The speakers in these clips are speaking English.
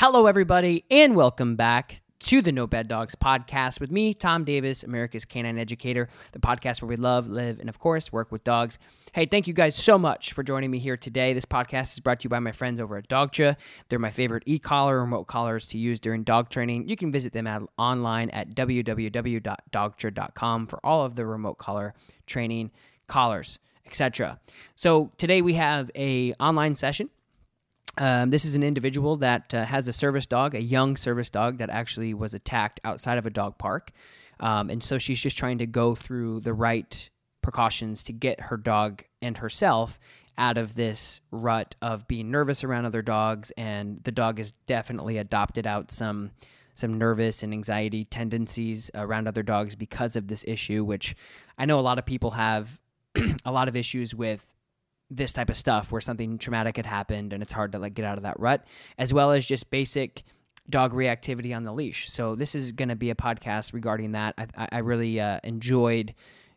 Hello, everybody, and welcome back to the No Bad Dogs podcast with me, Tom Davis, America's Canine Educator, the podcast where we love, live, and of course, work with dogs. Hey, thank you guys so much for joining me here today. This podcast is brought to you by my friends over at Dogtra. They're my favorite e collar remote collars to use during dog training. You can visit them at, online at www.dogtra.com for all of the remote collar training collars, etc. So today we have a online session um, this is an individual that uh, has a service dog, a young service dog that actually was attacked outside of a dog park. Um, and so she's just trying to go through the right precautions to get her dog and herself out of this rut of being nervous around other dogs. And the dog has definitely adopted out some some nervous and anxiety tendencies around other dogs because of this issue, which I know a lot of people have a lot of issues with this type of stuff where something traumatic had happened and it's hard to like get out of that rut, as well as just basic dog reactivity on the leash. So this is going to be a podcast regarding that. I, I really uh, enjoyed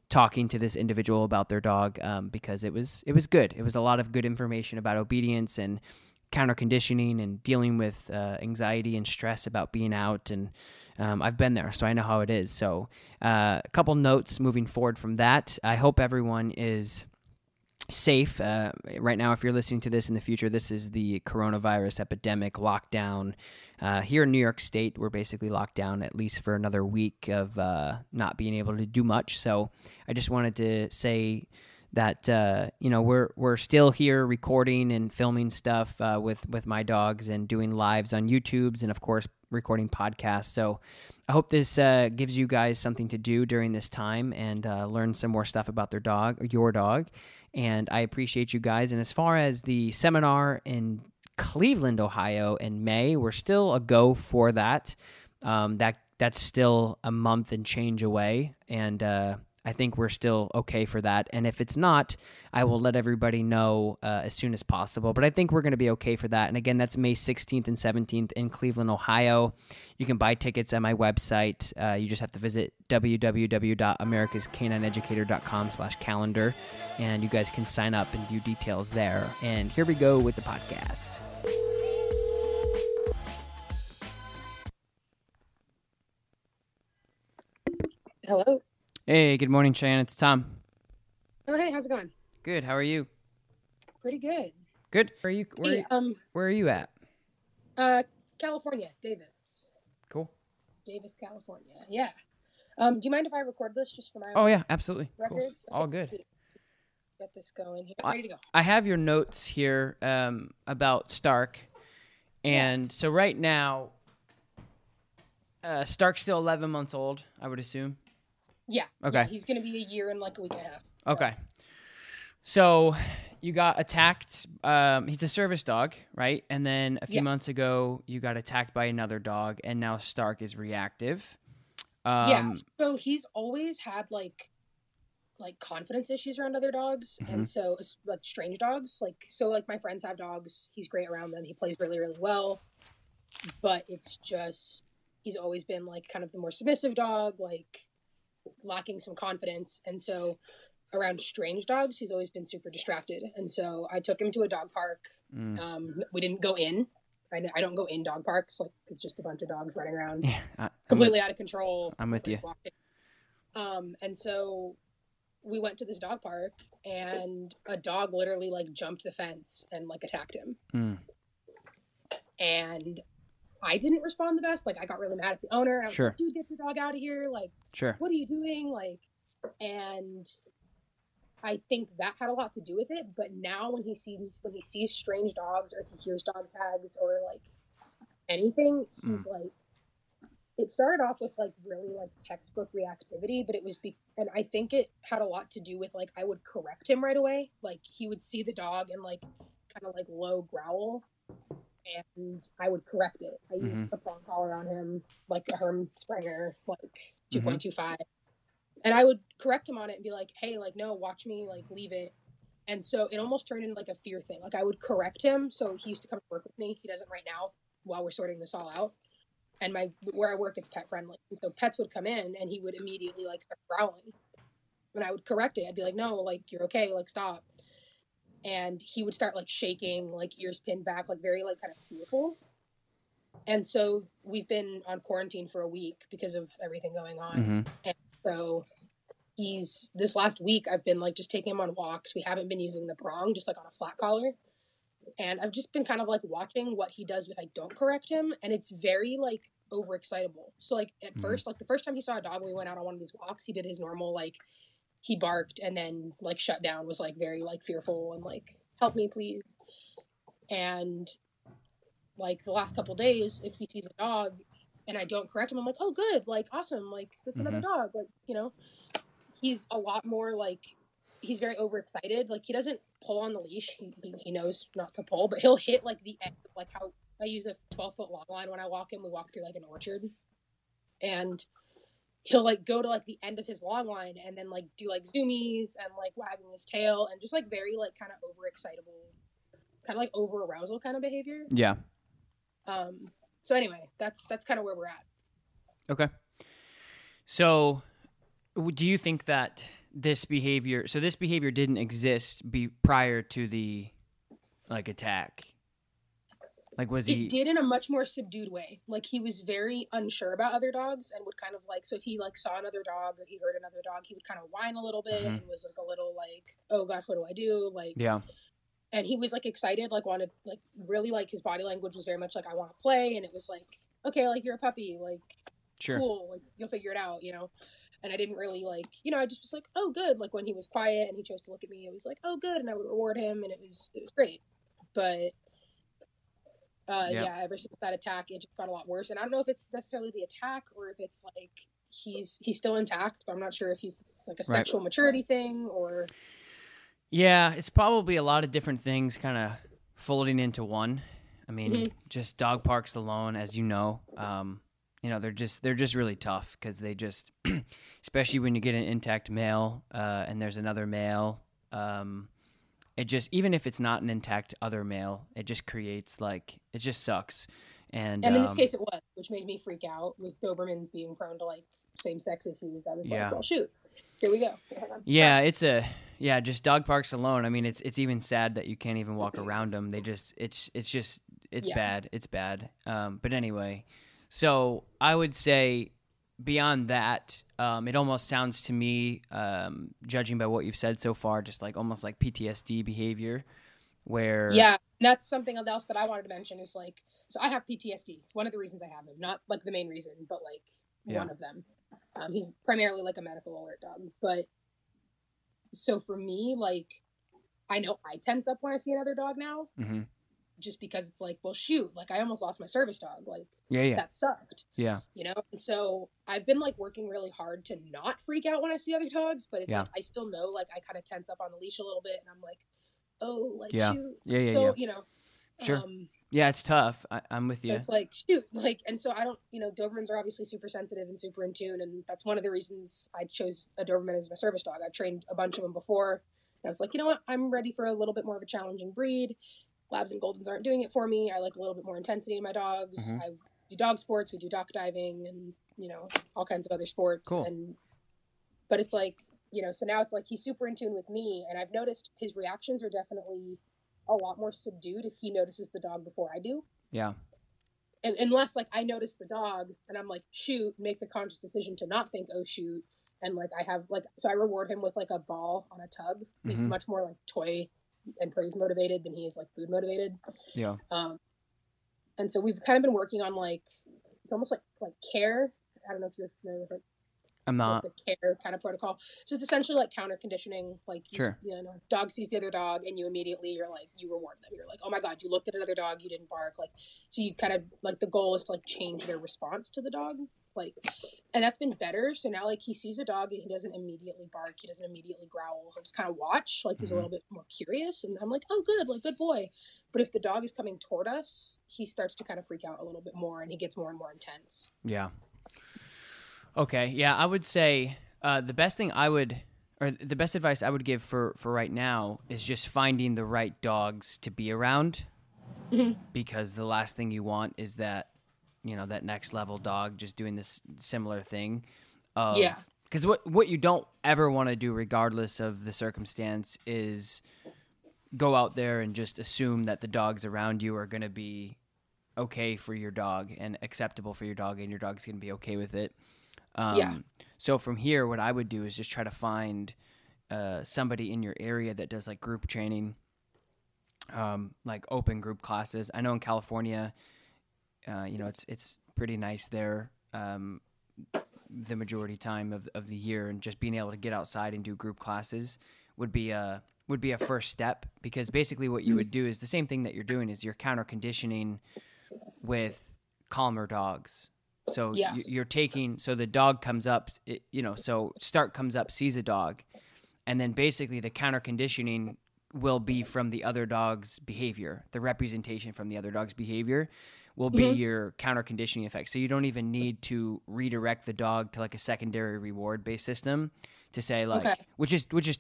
talking to this individual about their dog um, because it was it was good. It was a lot of good information about obedience and counter conditioning and dealing with uh, anxiety and stress about being out and um, I've been there, so I know how it is. So, uh, a couple notes moving forward from that. I hope everyone is safe. Uh, right now, if you're listening to this in the future, this is the coronavirus epidemic lockdown. Uh, here in New York State, we're basically locked down at least for another week of uh, not being able to do much. So I just wanted to say that uh, you know we're we're still here recording and filming stuff uh, with with my dogs and doing lives on YouTube's and of course recording podcasts. So I hope this uh, gives you guys something to do during this time and uh, learn some more stuff about their dog, or your dog. And I appreciate you guys. And as far as the seminar in Cleveland, Ohio, in May, we're still a go for that. Um, that that's still a month and change away, and uh, I think we're still okay for that. And if it's not, I will let everybody know uh, as soon as possible. But I think we're going to be okay for that. And again, that's May 16th and 17th in Cleveland, Ohio. You can buy tickets at my website. Uh, you just have to visit www.americascanineeducator.com slash calendar. And you guys can sign up and view details there. And here we go with the podcast. Hello. Hey, good morning, Cheyenne. It's Tom. Oh, hey, how's it going? Good. How are you? Pretty good. Good. Where are you? Where, Hey, um, where are you at? uh, California, Davis, Cool. Davis, California. Yeah. Um, do you mind if I record this just for my? Oh yeah, absolutely. Cool. records? All good. Get this going here. I- Ready to go. I have your notes here um, about Stark, and so right now, uh, Stark's still 11 months old. I would assume. Yeah. Okay. yeah, he's gonna be a year and like a week and a half. Okay. So you got attacked. Um, he's a service dog, right? And then a few Yeah. months ago, you got attacked by another dog, and now Stark is reactive. Um, yeah. So he's always had like, like confidence issues around other dogs, Mhm. and so like strange dogs. Like so, like my friends have dogs. He's great around them. He plays really, really well. But it's just he's always been like kind of the more submissive dog, like lacking some confidence, and so around strange dogs, he's always been super distracted. And so I took him to a dog park. mm, Um, we didn't go in. I, I don't go in dog parks. Like it's just a bunch of dogs running around yeah, I, I'm with- completely out of control. I'm with you. Watching. Um, and so we went to this dog park, and a dog literally like jumped the fence and like attacked him. mm, And I didn't respond the best. Like I got really mad at the owner. I was Sure. like, "Dude, get the dog out of here! Like, sure. what are you doing?" Like, and I think that had a lot to do with it. But now when he sees when he sees strange dogs or he hears dog tags or like anything, he's mm. like it started off with like really like textbook reactivity, but it was be and I think it had a lot to do with like I would correct him right away. Like he would see the dog and like kind of like low growl and I would correct it. I used Mhm. a prong collar on him, like a Herm Sprenger, like Mhm. 2.25. And I would correct him on it and be like, hey, like, no, watch me, like, leave it. And so it almost turned into like a fear thing. Like, I would correct him. So he used to come to work with me. He doesn't right now while we're sorting this all out. And my where I work, it's pet friendly. And so pets would come in and he would immediately like start growling. And I would correct it. I'd be like, no, like, you're okay, like, stop and he would start like shaking, like ears pinned back, like very like kind of fearful. And so we've been on quarantine for a week because of everything going on. hmm So he's this last week I've been like just taking him on walks. We haven't been using the prong, just like on a flat collar. And I've just been kind of like watching what he does if I don't correct him, and it's very like overexcitable. So like at Mhm. first, like the first time he saw a dog when we went out on one of these walks, he did his normal like he barked and then like shut down, was like very like fearful and like help me please. And like the last couple days, if he sees a dog and I don't correct him, I'm like, oh good, like awesome, like that's another mm-hmm. dog, like you know. He's a lot more like he's very overexcited. Like he doesn't pull on the leash. He, he, he knows not to pull, but he'll hit like the end, like how I use a 12 foot long line when I walk him. We walk through like an orchard, and he'll like go to like the end of his long line and then like do like zoomies and like wagging his tail and just like very like kind of overexcitable, kind of like over arousal kind of behavior. Yeah. Um. So anyway, that's that's kind of where we're at. Okay. So, do you think that this behavior? So this behavior didn't exist be prior to the like attack. Like was he? It did in a much more subdued way. Like he was very unsure about other dogs and would kind of like so if he like saw another dog or he heard another dog, he would kind of whine a little bit Mhm. and was like a little like, oh gosh, what do I do? Like Yeah. and he was like excited, like wanted like really like his body language was very much like I want to play and it was like, okay, like you're a puppy, like Sure. cool, like you'll figure it out, you know. And I didn't really like, you know, I just was like, oh, good. Like when he was quiet and he chose to look at me, it was like, oh, good, and I would reward him, and it was it was great. But uh, Yeah. yeah, ever since that attack, it just got a lot worse. And I don't know if it's necessarily the attack or if it's like he's he's still intact. But I'm not sure if he's like a Right. sexual maturity thing or Yeah, it's probably a lot of different things kind of folding into one. I mean, Mhm. just dog parks alone, as you know, um, you know they're just they're just really tough because they just, especially when you get an intact male uh, and there's another male, um, it just even if it's not an intact other male, it just creates like it just sucks. And, and in this um, case it was, which made me freak out with Dobermans being prone to like same sex issues. I was Yeah. like, well, shoot, here we go. Yeah, it's a yeah, just dog parks alone. I mean, it's it's even sad that you can't even walk around them. They just it's it's just it's Yeah. bad. It's bad. Um, but anyway, so I would say beyond that, um, it almost sounds to me, um, judging by what you've said so far, just like almost like PTSD behavior, where Yeah, that's something else that I wanted to mention is like, so I have PTSD. It's one of the reasons I have him, not like the main reason, but like Yeah. one of them. Um, he's primarily like a medical alert dog, but so for me, like, I know I tense up when I see another dog now, hmm just because it's like, well, shoot, like I almost lost my service dog, like yeah, yeah, that sucked, yeah, you know. And so I've been like working really hard to not freak out when I see other dogs, but it's Yeah. like I still know like I kind of tense up on the leash a little bit, and I'm like, oh, like Yeah. shoot, yeah, yeah, so yeah. you know, Sure. Um, Yeah, it's tough. I, I'm with you. It's like shoot, like, and so I don't, you know, Dobermans are obviously super sensitive and super in tune, and that's one of the reasons I chose a Doberman as my service dog. I've trained a bunch of them before, and I was like, you know what, I'm ready for a little bit more of a challenging breed. Labs and Goldens aren't doing it for me. I like a little bit more intensity in my dogs. Mhm. I do dog sports. We do dock diving, and you know, all kinds of other sports. Cool. And but it's like, you know, so now it's like he's super in tune with me, and I've noticed his reactions are definitely a lot more subdued if he notices the dog before I do Yeah, and unless like I notice the dog and I'm like shoot, make the conscious decision to not think oh shoot, and like I have like so I reward him with like a ball on a tug. He's Mhm. much more like toy and praise motivated than he is like food motivated. yeah, Um, and so we've kind of been working on like it's almost like like care. I don't know if you're familiar with it, I'm like not. the care kind of protocol. So it's essentially like counter conditioning. Like you, Sure. you know, dog sees the other dog, and you immediately you're like you reward them. You're like, oh my god, you looked at another dog, you didn't bark. Like so you kind of like the goal is to like change their response to the dog. Like and that's been better. So now, like, he sees a dog and he doesn't immediately bark. He doesn't immediately growl. He'll just kind of watch. Like, he's Mhm. a little bit more curious. And I'm like, oh, good, like, good boy. But if the dog is coming toward us, he starts to kind of freak out a little bit more and he gets more and more intense. Yeah. Okay. Yeah, I would say uh, the best thing I would, or the best advice I would give for for right now is just finding the right dogs to be around, Mhm. because the last thing you want is that, you know, that next level dog just doing this similar thing. Of, Yeah. Because what what you don't ever want to do, regardless of the circumstance, is go out there and just assume that the dogs around you are going to be okay for your dog and acceptable for your dog and your dog's going to be okay with it. Um, Yeah. So from here, what I would do is just try to find uh, somebody in your area that does like group training, um, like open group classes. I know in California, uh, you know, it's it's pretty nice there. Um, the majority time of, of the year and just being able to get outside and do group classes would be a would be a first step because basically what you would do is the same thing that you're doing is you're counter conditioning with calmer dogs so Yeah. you- you're taking so the dog comes up it, you know so Stark comes up sees a dog and then basically the counter conditioning will be from the other dog's behavior the representation from the other dog's behavior will be Mhm. your counter conditioning effect so you don't even need to redirect the dog to like a secondary reward based system to say like Okay. which is which is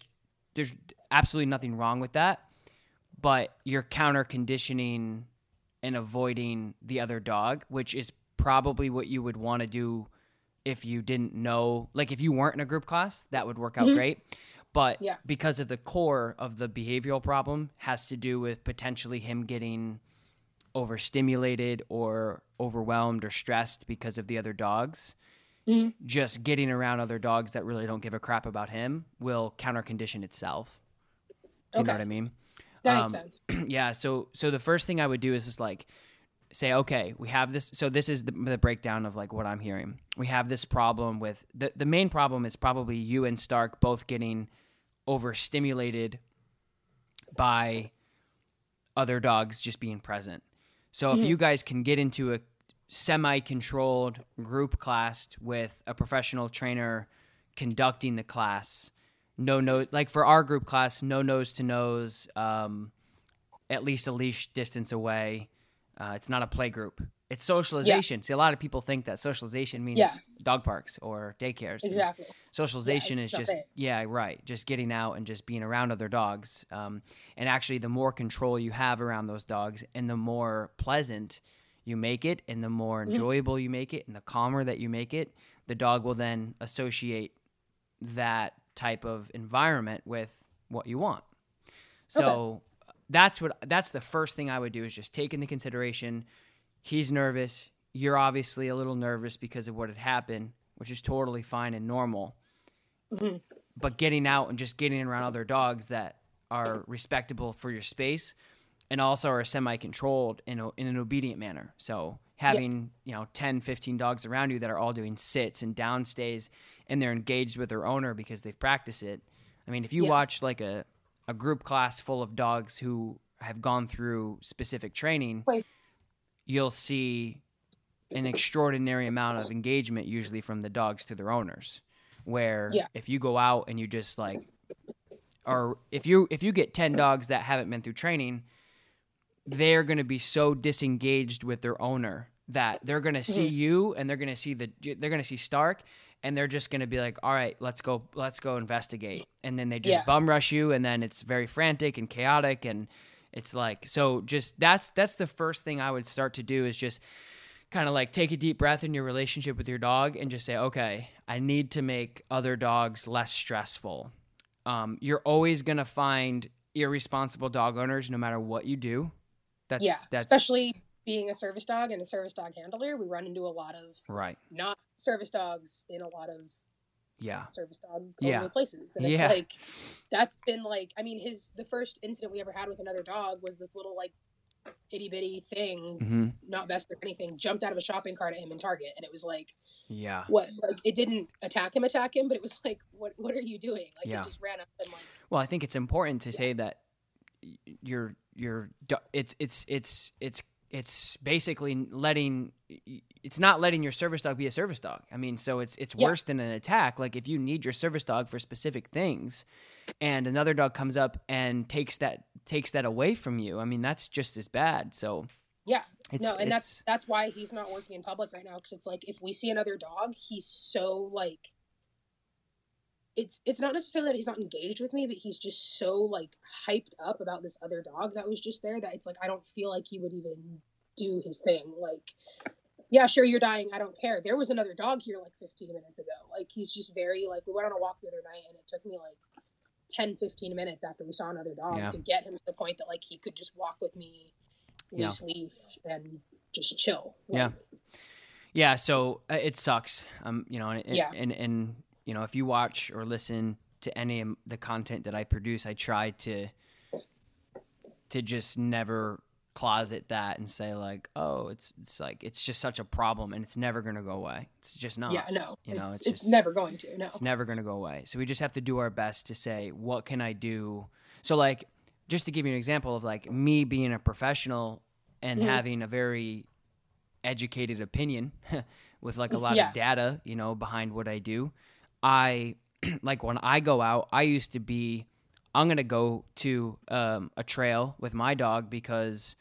there's absolutely nothing wrong with that but you're counter conditioning and avoiding the other dog which is probably what you would want to do if you didn't know like if you weren't in a group class that would work out Mhm. great but Yeah. because of the core of the behavioral problem has to do with potentially him getting overstimulated or overwhelmed or stressed because of the other dogs. Mhm. just getting around other dogs that really don't give a crap about him will counter condition itself. You know what i mean? That makes Um, sense. yeah so so the first thing i would do is just like say okay we have this so this is the, the breakdown of like what i'm hearing. We have this problem with the, the main problem is probably you and stark both getting overstimulated by other dogs just being present so if Mhm. you guys can get into a semi-controlled group class with a professional trainer conducting the class no no like for our group class no nose to nose um at least a leash distance away uh, it's not a play group it's socialization see a lot of people think that socialization means Yeah. dog parks or daycares Exactly. socialization Yeah, is just it. yeah right just getting out and just being around other dogs um, and actually the more control you have around those dogs and the more pleasant you make it and the more Mhm. enjoyable you make it and the calmer that you make it the dog will then associate that type of environment with what you want so that's what that's the first thing i would do is just take into consideration he's nervous you're obviously a little nervous because of what had happened which is totally fine and normal Mhm. but getting out and just getting around other dogs that are respectable for your space and also are semi-controlled in, a, in an obedient manner so having you know 10 15 dogs around you that are all doing sits and down stays and they're engaged with their owner because they've practiced it i mean if you Yeah. watch like a, a group class full of dogs who have gone through specific training Wait. You'll see an extraordinary amount of engagement usually from the dogs to their owners where Yeah. if you go out and you just like or if you if you get 10 dogs that haven't been through training they're going to be so disengaged with their owner that they're going to see Mhm. you and they're going to see the they're going to see Stark and they're just going to be like all right let's go let's go investigate and then they just Yeah. bum rush you and then it's very frantic and chaotic and it's like so just that's that's the first thing I would start to do is just kind of like take a deep breath in your relationship with your dog and just say okay I need to make other dogs less stressful um, you're always going to find irresponsible dog owners no matter what you do that's yeah. that's Especially being a service dog and a service dog handler, we run into a lot of right not service dogs in a lot of yeah service dog Yeah. places. And it's Yeah. like that's been like I mean his the first incident we ever had with another dog was this little like itty bitty thing, hmm not best or anything, jumped out of a shopping cart at him in Target and it was like yeah what like it didn't attack him attack him, but it was like what what are you doing? Like Yeah. it just ran up and like well i think it's important to say that your your it's it's it's it's it's basically letting it's not letting your service dog be a service dog. I mean, so it's it's Yeah. worse than an attack. Like if you need your service dog for specific things and another dog comes up and takes that takes that away from you, I mean, that's just as bad. So Yeah. it's no, and it's, that's that's why he's not working in public right now because it's like if we see another dog, he's so like it's it's not necessarily that he's not engaged with me, but he's just so like hyped up about this other dog that was just there that it's like I don't feel like he would even do his thing. Like, yeah, sure you're dying, I don't care. There was another dog here like 15 minutes ago. Like he's just very like we went on a walk the other night and it took me like 10 15 minutes after we saw another dog Yeah. to get him to the point that like he could just walk with me Yeah. loose leash and just chill. Yeah. Like, Yeah, so uh, it sucks. Um, you know, and- Yeah. and and you know, if you watch or listen to any of the content that I produce, I try to to just never closet that and say like, oh, it's it's like it's just such a problem and it's never gonna go away. It's just not. Yeah, no, you know, it's, it's it's, just- never going to. No, It's never going to go away. So we just have to do our best to say, what can I do? So, like, just to give you an example of like me being a professional and Mhm. having a very educated opinion with like a lot Yeah. of data, you know, behind what I do. I like when I go out, I used to be, I'm going to go to um, a trail with my dog because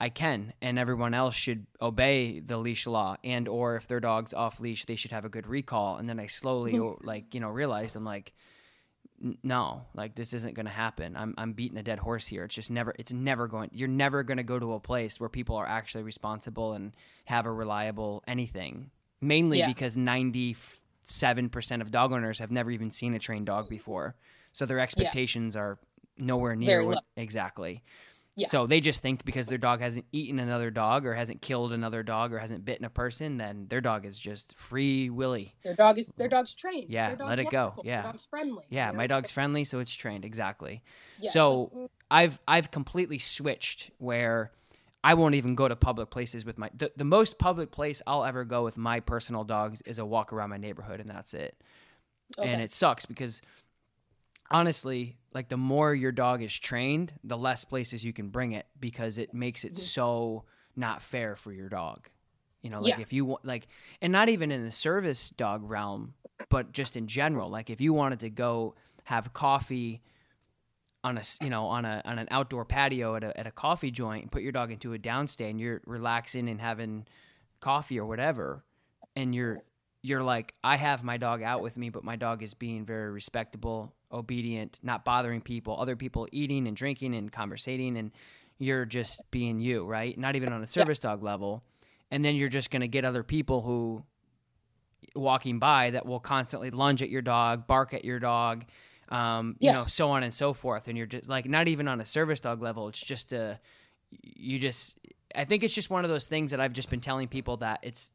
I can, and everyone else should obey the leash law, and or if their dog's off leash, they should have a good recall. And then I slowly, Mhm. like you know, realized I'm like, no, like this isn't going to happen. I'm I'm beating a dead horse here. It's just never, it's never going. You're never going to go to a place where people are actually responsible and have a reliable anything. Mainly Yeah. because ninety seven percent of dog owners have never even seen a trained dog before, so their expectations are nowhere near what exactly. Yeah. So they just think because their dog hasn't eaten another dog or hasn't killed another dog or hasn't bitten a person, then their dog is just free willy. their dog is their dog's trained. Yeah, let it go. Yeah. their dog's friendly. Yeah, you know? my dog's like- friendly, so it's trained exactly. yeah, so mm, I've I've completely switched where I won't even go to public places with my the, the most public place I'll ever go with my personal dogs is a walk around my neighborhood and that's it. And it sucks because honestly, like the more your dog is trained, the less places you can bring it because it makes it Mhm. so not fair for your dog. You know, like Yeah. if you want like and not even in the service dog realm, but just in general, like if you wanted to go have coffee on a you know on a on an outdoor patio at a at a coffee joint and put your dog into a downstay and you're relaxing and having coffee or whatever and you're you're like I have my dog out with me but my dog is being very respectable, obedient, not bothering people, other people eating and drinking and conversating and you're just being you, right? Not even on a service dog level. And then you're just going to get other people who walking by that will constantly lunge at your dog, bark at your dog, um, you Yeah. know, so on and so forth. And you're just like, not even on a service dog level. It's just a, you just, I think it's just one of those things that I've just been telling people that it's,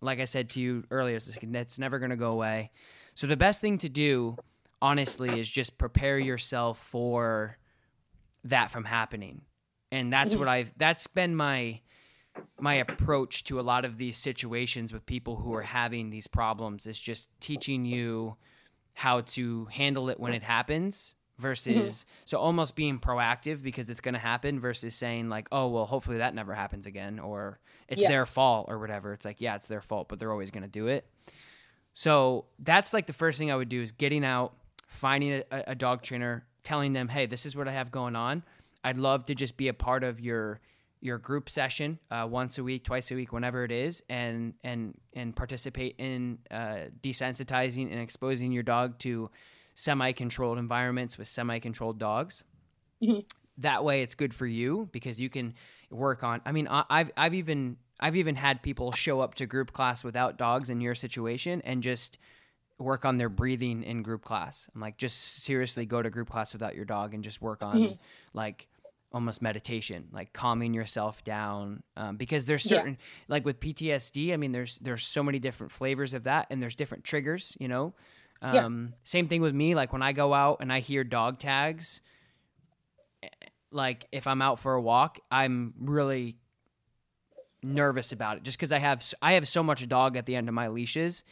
like I said to you earlier, it's, never going to go away. So the best thing to do, honestly, is just prepare yourself for that from happening. And that's what I've, that's been my, my approach to a lot of these situations with people who are having these problems is just teaching you how to handle it when it happens versus mm-hmm. so almost being proactive because it's going to happen versus saying like oh well hopefully that never happens again or it's Yeah. their fault or whatever. It's like yeah it's their fault but they're always going to do it. So that's like the first thing i would do is getting out finding a, a dog trainer telling them hey this is what i have going on. I'd love to just be a part of your your group session uh, once a week, twice a week, whenever it is, and and and participate in uh, desensitizing and exposing your dog to semi-controlled environments with semi-controlled dogs. Mhm. That way, it's good for you because you can work on. I mean, I, I've I've even I've even had people show up to group class without dogs in your situation and just work on their breathing in group class. I'm like, just seriously go to group class without your dog and just work on Mhm. like almost meditation, like calming yourself down. Um, because there's Yeah. certain, like with PTSD, I mean, there's there's so many different flavors of that, and there's different triggers. You know, Yeah. um, same thing with me. Like when I go out and I hear dog tags, eh, like if I'm out for a walk, I'm really nervous about it just because I have I have so much dog at the end of my leashes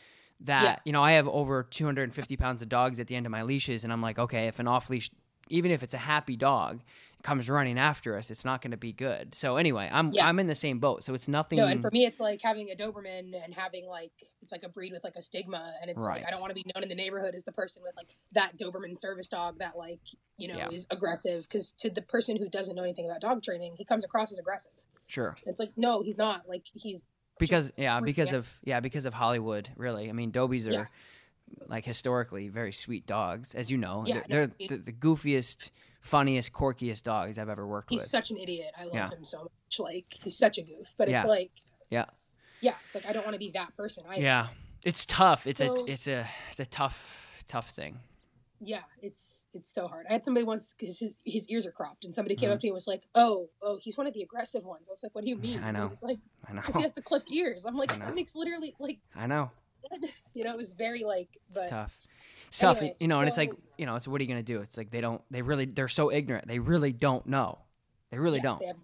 that Yeah. you know I have over 250 pounds of dogs at the end of my leashes, and I'm like, okay, if an off leash, even if it's a happy dog, comes running after us, it's not going to be good. So anyway, I'm Yeah. I'm in the same boat. So it's nothing. No, and for me, it's like having a Doberman and having like it's like a breed with like a stigma, and it's Right. like I don't want to be known in the neighborhood as the person with like that Doberman service dog that like you know Yeah. is aggressive. Because to the person who doesn't know anything about dog training, he comes across as aggressive. sure. It's like no, he's not. Like he's because yeah because of yeah because of hollywood really i mean dobies are Yeah. like historically very sweet dogs as you know Yeah, they're, no, they're the, the goofiest funniest quirkiest dogs i've ever worked he's with He's such an idiot. I love Yeah. him so much. Like he's such a goof. But it's Yeah. like Yeah. yeah. It's like I don't want to be that person. I yeah it's tough it's So- a it's a it's a tough tough thing yeah, it's it's so hard. I had somebody once because his, his ears are cropped, and somebody came Mhm. up to me and was like, "Oh, oh, he's one of the aggressive ones." I was like, "What do you mean?" I know. It's like i know because he has the clipped ears. I'm like, that makes literally like i know you know, it was very like, but it's tough Anyway, you know and it's like you know it's what are you gonna do it's like they don't they really they're so ignorant they really don't know they really yeah, don't They have,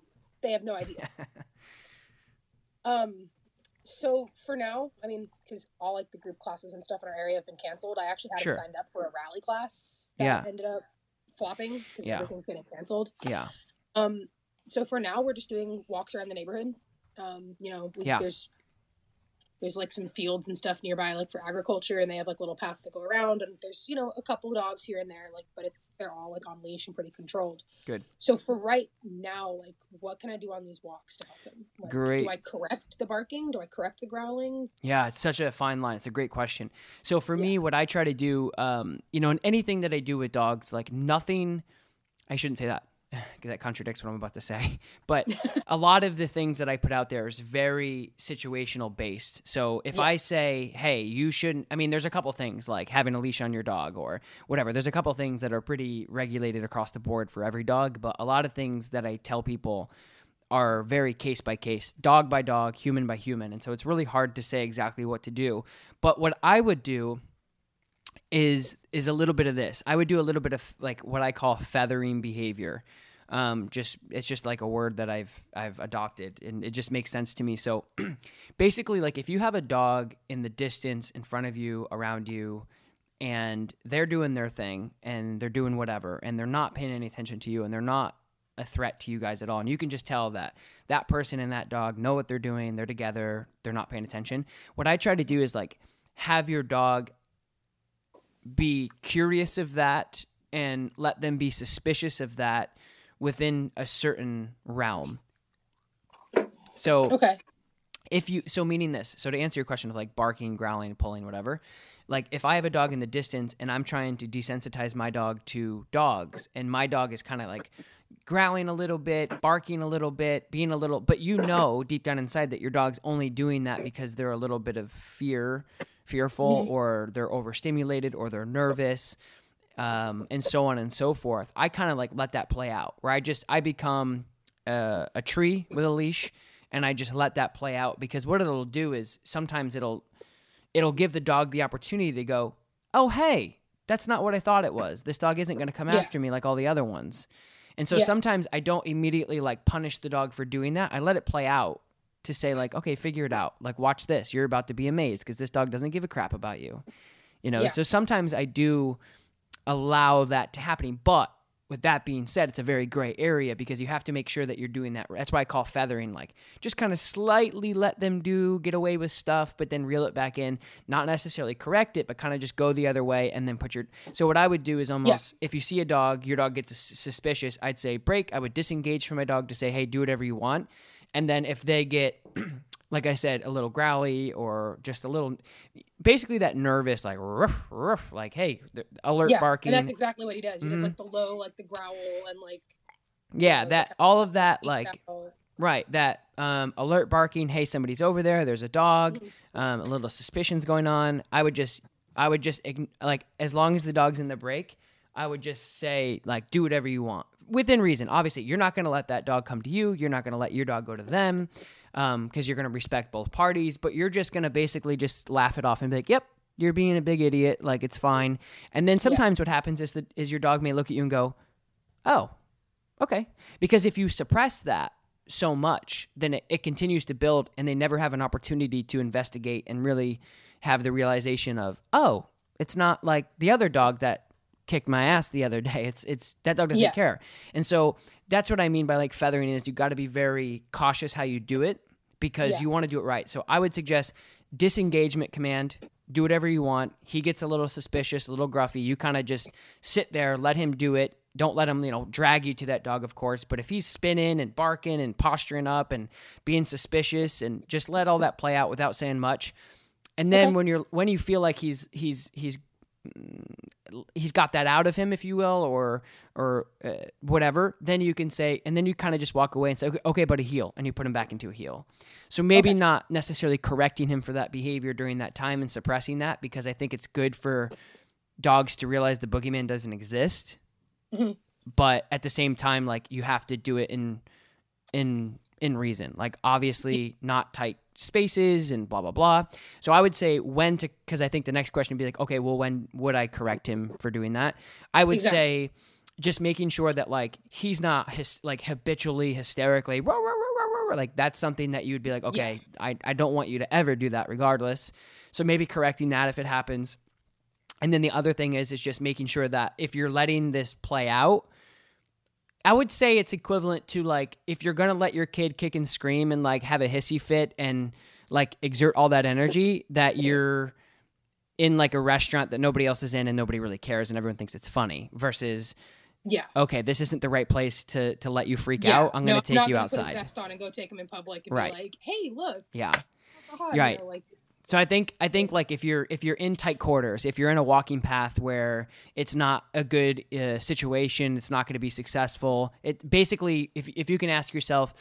they have no idea. um, so for now, I mean, because all like the group classes and stuff in our area have been canceled. I actually had Sure. signed up for a rally class that Yeah. ended up flopping because Yeah. everything's getting canceled. yeah Um, so for now, we're just doing walks around the neighborhood. Um, you know, we, Yeah. there's there's like some fields and stuff nearby, like for agriculture, and they have like little paths that go around. And there's you know a couple of dogs here and there, like, but it's they're all like on leash and pretty controlled. Good. So for right now, like, what can I do on these walks to help him? Like, Great. Do I correct the barking? Do I correct the growling? Yeah, it's such a fine line. It's a great question. So for Yeah. me, what I try to do, um, you know, in anything that I do with dogs, like nothing, I shouldn't say that because that contradicts what I'm about to say. But a lot of the things that I put out there is very situational based. So if Yeah. I say, hey, you shouldn't, I mean, there's a couple things like having a leash on your dog or whatever. There's a couple things that are pretty regulated across the board for every dog. But a lot of things that I tell people are very case by case, dog by dog, human by human. And so it's really hard to say exactly what to do. But what I would do is is a little bit of this. I would do a little bit of like what I call feathering behavior. Um, just it's just like a word that I've I've adopted, and it just makes sense to me. So, basically, like if you have a dog in the distance in front of you, around you, and they're doing their thing and they're doing whatever, and they're not paying any attention to you, and they're not a threat to you guys at all, and you can just tell that that person and that dog know what they're doing. They're together. They're not paying attention. What I try to do is like have your dog be curious of that and let them be suspicious of that within a certain realm. So Okay. if you so meaning this so to answer your question of like barking growling pulling whatever like if i have a dog in the distance and i'm trying to desensitize my dog to dogs and my dog is kind of like growling a little bit barking a little bit being a little but you know deep down inside that your dog's only doing that because they're a little bit of fear fearful or they're overstimulated or they're nervous um, and so on and so forth i kind of like let that play out where i just i become uh, a tree with a leash and I just let that play out because what it'll do is sometimes it'll it'll give the dog the opportunity to go, "Oh, hey, that's not what I thought it was. This dog isn't going to come Yeah. after me like all the other ones." And so Yeah. sometimes I don't immediately like punish the dog for doing that. I let it play out to say like, "Okay, figure it out. Like watch this. You're about to be amazed because this dog doesn't give a crap about you." You know, Yeah. so sometimes I do allow that to happening, but with that being said, it's a very gray area because you have to make sure that you're doing that. That's why I call feathering, like just kind of slightly let them do, get away with stuff, but then reel it back in. Not necessarily correct it, but kind of just go the other way and then put your. So what I would do is almost if you see a dog, your dog gets suspicious. I'd say break. I would disengage from my dog to say, hey, do whatever you want, and then if they get. Like I said, a little growly or just a little, basically that nervous, like ruff, ruff, like hey, alert Yeah. barking. And that's exactly what he does. He Mhm. does like the low, like the growl, and like yeah, know, that like, all of that, like. Right, that um, alert barking. Hey, somebody's over there. There's a dog. Um, a little suspicions going on. I would just, I would just like as long as the dog's in the break, I would just say like do whatever you want within reason. Obviously, you're not going to let that dog come to you. You're not going to let your dog go to them um, because you're going to respect both parties. But you're just going to basically just laugh it off and be like, "Yep, you're being a big idiot. Like it's fine." And then sometimes what happens is that is your dog may look at you and go, "Oh, Okay. Because if you suppress that so much, then it, it continues to build and they never have an opportunity to investigate and really have the realization of, oh, it's not like the other dog that kicked my ass the other day. It's it's that dog doesn't Yeah. care. And so that's what I mean by like feathering is you got to be very cautious how you do it because Yeah. you want to do it right. So I would suggest disengagement command. Do whatever you want. He gets a little suspicious, a little gruffy. You kind of just sit there, let him do it. Don't let him, you know, drag you to that dog, of course. But if he's spinning and barking and posturing up and being suspicious, and just let all that play out without saying much. And then Okay. when you're when you feel like he's he's he's mm, he's got that out of him, if you will, or or uh, whatever, then you can say, and then you kind of just walk away and say, okay, okay, a heel, and you put him back into a heel. So maybe Okay. not necessarily correcting him for that behavior during that time and suppressing that, because I think it's good for dogs to realize the boogeyman doesn't exist. Mhm. But at the same time, like you have to do it in in in reason. Like obviously not tight spaces and blah blah blah. So I would say when to because I think the next question would be like, okay, well when would I correct him for doing that? I would Exactly. say just making sure that like he's not his, like habitually hysterically like that's something that you'd be like, okay, I, I don't want you to ever do that regardless. So maybe correcting that if it happens. And then the other thing is is just making sure that if you're letting this play out, I would say it's equivalent to like if you're gonna let your kid kick and scream and like have a hissy fit and like exert all that energy that you're in like a restaurant that nobody else is in and nobody really cares and everyone thinks it's funny versus Yeah. okay this isn't the right place to to let you freak yeah. out I'm gonna take not you gonna Put his outside vest on and go take him in public and Right. be like, "Hey, look, yeah right. Like, So I think I think like if you're if you're in tight quarters, if you're in a walking path where it's not a good uh, situation, it's not going to be successful. It basically if if you can ask yourself,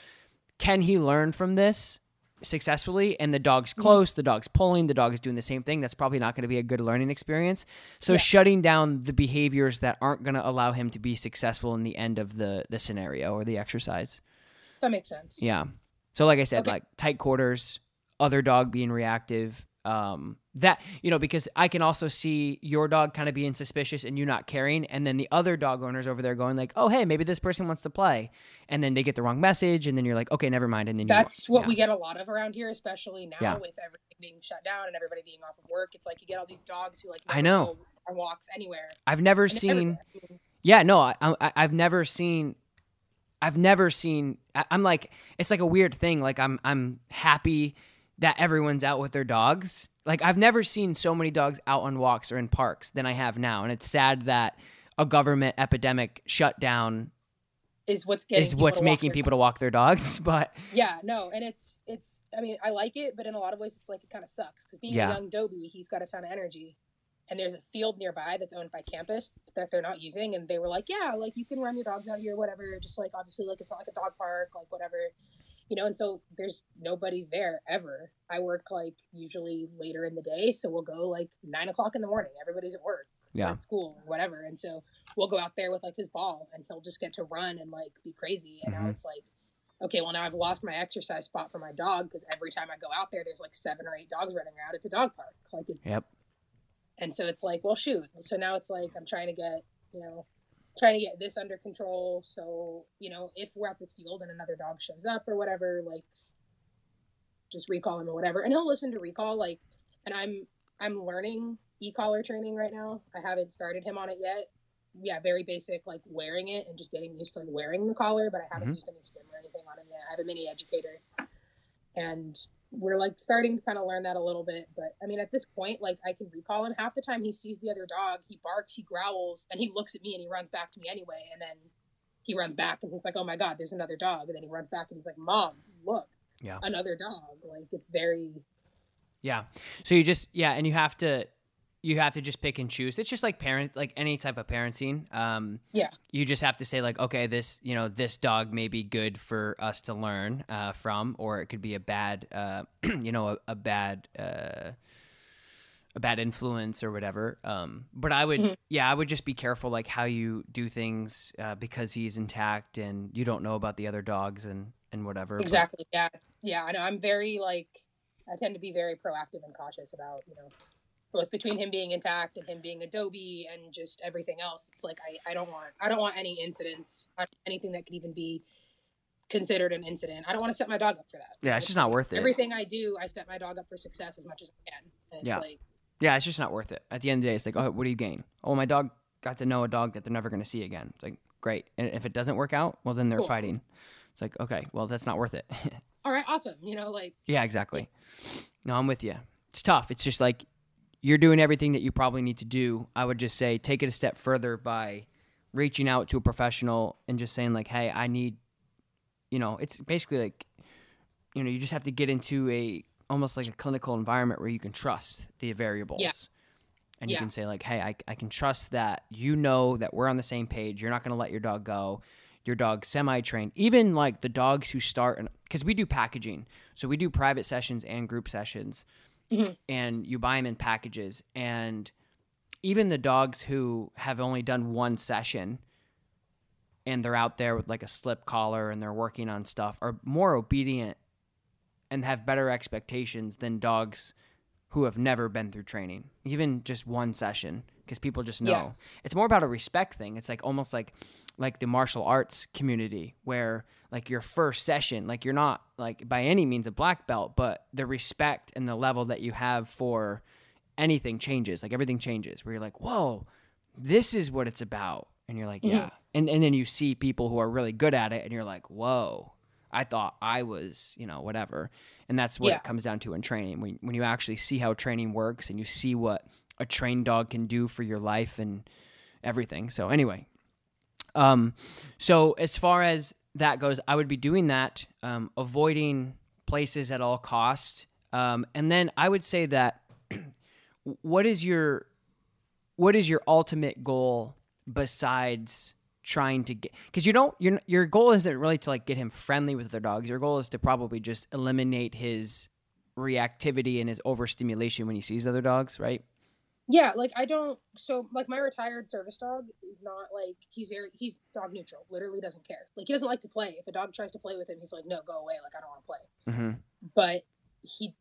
can he learn from this successfully? And the dog's close, the dog's pulling, the dog is doing the same thing. That's probably not going to be a good learning experience. So Yeah. shutting down the behaviors that aren't going to allow him to be successful in the end of the the scenario or the exercise. that makes sense. Yeah. So like I said, Okay. like tight quarters, other dog being reactive. Um, that you know because I can also see your dog kind of being suspicious and you not caring, and then the other dog owners over there going like, oh hey, maybe this person wants to play, and then they get the wrong message, and then you're like, okay, never mind, and then you That's you, what yeah. we get a lot of around here, especially now Yeah. with everything being shut down and everybody being off of work. It's like you get all these dogs who like I know. go walks anywhere. I've never seen. Yeah, no, I, I, I've never seen. I've never seen. I, I'm like, it's like a weird thing. Like I'm, I'm happy that everyone's out with their dogs. Like I've never seen so many dogs out on walks or in parks than I have now, and it's sad that a government epidemic shutdown is what's getting is what's making people to walk their dogs. But Yeah, no, and it's it's. I mean, I like it, but in a lot of ways, it's like it kind of sucks because being Yeah. a young Dobie, he's got a ton of energy, and there's a field nearby that's owned by campus that they're not using, and they were like, yeah, like you can run your dogs out here, whatever. Just like obviously, like it's not like a dog park, like whatever, you know. And so there's nobody there ever. I work like usually later in the day, so we'll go like nine o'clock in the morning. Everybody's at work, yeah, at school, whatever, and so we'll go out there with like his ball, and he'll just get to run and like be crazy. And Mhm. now it's like okay, well now I've lost my exercise spot for my dog because every time I go out there, there's like seven or eight dogs running around. It's a dog park, like it's, Yep. And so it's like, well, shoot. So now it's like I'm trying to get, you know, trying to get this under control. So you know, if we're at the field and another dog shows up or whatever, like just recall him or whatever, and he'll listen to recall. Like, and I'm I'm learning e-collar training right now. I haven't started him on it yet. Yeah, very basic, like wearing it and just getting used to wearing the collar, but I haven't Mhm. used any stim or anything on him yet. I have a mini educator, and we're like starting to kind of learn that a little bit. But I mean, at this point, like I can recall him. Half the time, he sees the other dog, he barks, he growls, and he looks at me and he runs back to me anyway. And then he runs back and he's like, "Oh my god, there's another dog!" And then he runs back and he's like, "Mom, look, Yeah. another dog!" Like it's very yeah. So you just yeah, and you have to you have to just pick and choose. It's just like parent, like any type of parenting. Um, Yeah. You just have to say like, okay, this you know this dog may be good for us to learn uh, from, or it could be a bad, uh, you know, a, a bad. Uh, a bad influence or whatever um but i would Mhm. yeah i would just be careful like how you do things uh, because he's intact and you don't know about the other dogs and and whatever but- exactly yeah yeah. I know. I'm very like I tend to be very proactive and cautious about you know. Both between him being intact and him being Adobe and just everything else, it's like I, I don't want I don't want any incidents, anything that could even be considered an incident. I don't want to set my dog up for that. yeah it's just not worth it Everything I do, I set my dog up for success as much as I can. And it's Yeah. like Yeah, it's just not worth it. At the end of the day, it's like, oh, what do you gain? Oh, my dog got to know a dog that they're never going to see again. It's like great, and if it doesn't work out, well then they're Cool. fighting. It's like okay, well that's not worth it. All right, awesome. You know, like yeah, exactly. No, I'm with you. It's tough. It's just like you're doing everything that you probably need to do. I would just say take it a step further by reaching out to a professional and just saying like, "Hey, I need," you know, it's basically like, you know, you just have to get into a almost like a clinical environment where you can trust the variables. And you Yeah. can say like, "Hey, I, I can trust that you know that we're on the same page. You're not going to let your dog go. Your dog semi-trained. Even like the dogs who start because we do packaging, so we do private sessions and group sessions. Mm-hmm. and you buy them in packages. And even the dogs who have only done one session, and they're out there with like a slip collar and they're working on stuff, are more obedient and have better expectations than dogs who have never been through training, even just one session, because people just know. Yeah. It's more about a respect thing. It's like almost like like the martial arts community where like your first session, like you're not like by any means a black belt, but the respect and the level that you have for anything changes. Like everything changes where you're like, whoa, this is what it's about. And you're like, Mhm. yeah. And and then you see people who are really good at it and you're like, whoa. I thought I was, you know, whatever. And that's what Yeah. it comes down to in training. When when you actually see how training works and you see what a trained dog can do for your life and everything. So anyway, um, so as far as that goes, I would be doing that, um, avoiding places at all costs. Um, and then I would say that what is your what is your ultimate goal besides trying to get because you don't your your goal isn't really to like get him friendly with other dogs. Your goal is to probably just eliminate his reactivity and his overstimulation when he sees other dogs, right? Yeah, like I don't. So like my retired service dog is not like he's very he's dog neutral. Literally doesn't care. Like he doesn't like to play. If a dog tries to play with him, he's like, no, go away. Like I don't want to play. Mm-hmm. But he,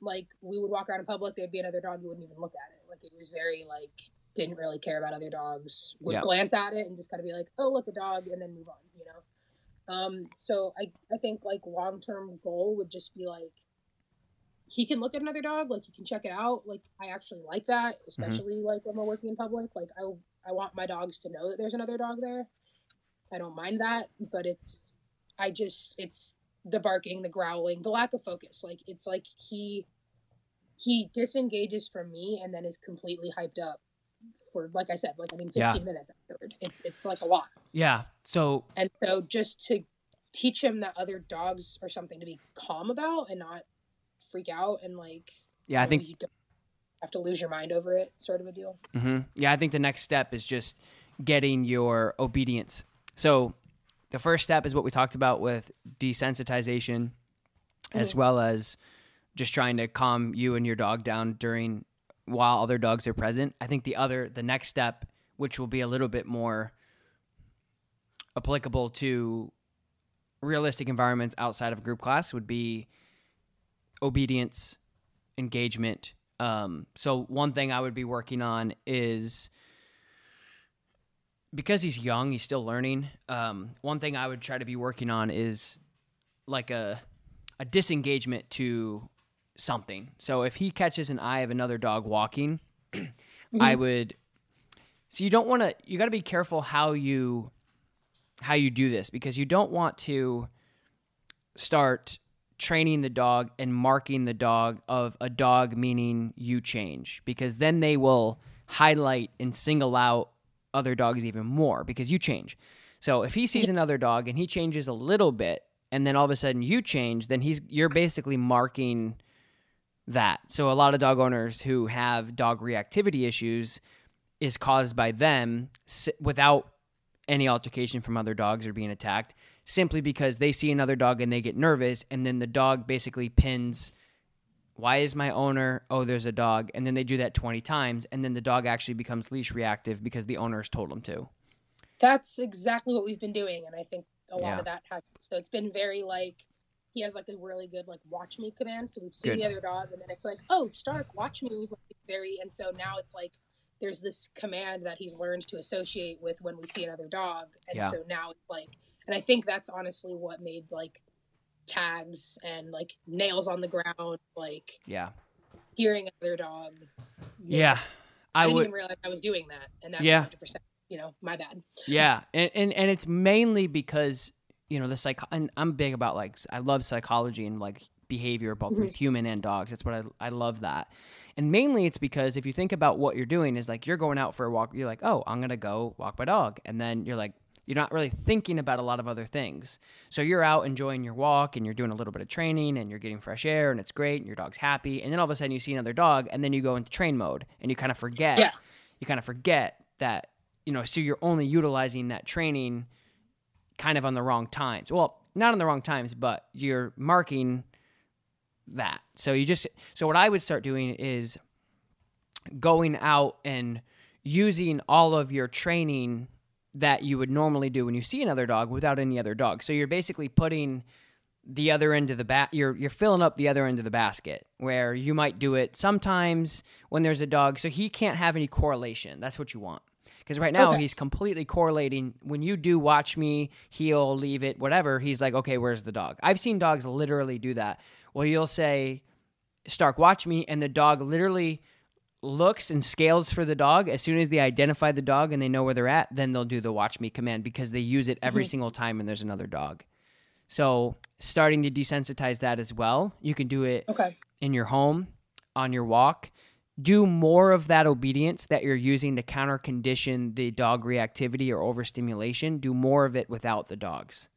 like we would walk around in public, there'd be another dog, you wouldn't even look at it. Like it was very like didn't really care about other dogs. Would Yeah. glance at it and just kind of be like, oh look a dog, and then move on. You know. Um. So I I think like long term goal would just be like he can look at another dog, like he can check it out. Like I actually like that, especially like when we're working in public. Like I I want my dogs to know that there's another dog there. I don't mind that, but it's I just it's the barking, the growling, the lack of focus. Like it's like he he disengages from me and then is completely hyped up like I said, like I mean 15 Yeah. minutes afterward. It's it's like a lot. Yeah. So And so just to teach him that other dogs are something to be calm about and not freak out and like yeah, I think you don't have to lose your mind over it, sort of a deal. Mm-hmm. Yeah, I think the next step is just getting your obedience. So the first step is what we talked about with desensitization, as Mhm. well as just trying to calm you and your dog down during while other dogs are present. I think the other, the next step, which will be a little bit more applicable to realistic environments outside of group class, would be obedience, engagement. Um, so one thing I would be working on is because he's young, he's still learning. Um, one thing I would try to be working on is like a a disengagement to something. So if he catches an eye of another dog walking, mm-hmm. I would. So you don't want to. You got to be careful how you how you do this because you don't want to start training the dog and marking the dog of a dog meaning you change because then they will highlight and single out other dogs even more because you change. So if he sees another dog and he changes a little bit and then all of a sudden you change, then he's you're basically marking that. So a lot of dog owners who have dog reactivity issues is caused by them without any altercation from other dogs or being attacked simply because they see another dog and they get nervous and then the dog basically pins why is my owner oh there's a dog and then they do that 20 times and then the dog actually becomes leash reactive because the owner's told them to That's exactly what we've been doing, and I think a lot Yeah. of that has. So it's been very like he has like a really good like watch me command. So we've seen Good. the other dog, and then it's like, oh Stark, watch me. Very, and so now it's like there's this command that he's learned to associate with when we see another dog, and Yeah. so now it's like, and I think that's honestly what made like tags and like nails on the ground, like yeah hearing another dog. yeah I, i didn't would even realize I was doing that, and that's Yeah. 100% you know, my bad. yeah, and, and and it's mainly because you know the psych. And I'm big about like I love psychology and like behavior both with mm-hmm. human and dogs. That's what I I love that. And mainly it's because if you think about what you're doing is like you're going out for a walk. You're like, oh, I'm gonna go walk my dog, and then you're like. You're not really thinking about a lot of other things. So you're out enjoying your walk and you're doing a little bit of training and you're getting fresh air and it's great and your dog's happy. And then all of a sudden you see another dog and then you go into train mode and you kind of forget. Yeah. You kind of forget that, you know, so you're only utilizing that training kind of on the wrong times. Well, not on the wrong times, but you're marking that. So you just so what I would start doing is going out and using all of your training that you would normally do when you see another dog without any other dog. So you're basically putting the other end of the bat you're you're filling up the other end of the basket where you might do it sometimes when there's a dog so he can't have any correlation. That's what you want. Because right now Okay. he's completely correlating. When you do watch me, he'll leave it, whatever, he's like, okay, where's the dog? I've seen dogs literally do that. Well, you'll say, Stark, watch me, and the dog literally looks and scales for the dog. As soon as they identify the dog and they know where they're at, then they'll do the watch me command because they use it every single time when there's another dog. So starting to desensitize that as well. You can do it Okay. in your home, on your walk. Do more of that obedience that you're using to counter condition the dog reactivity or overstimulation. Do more of it without the dogs.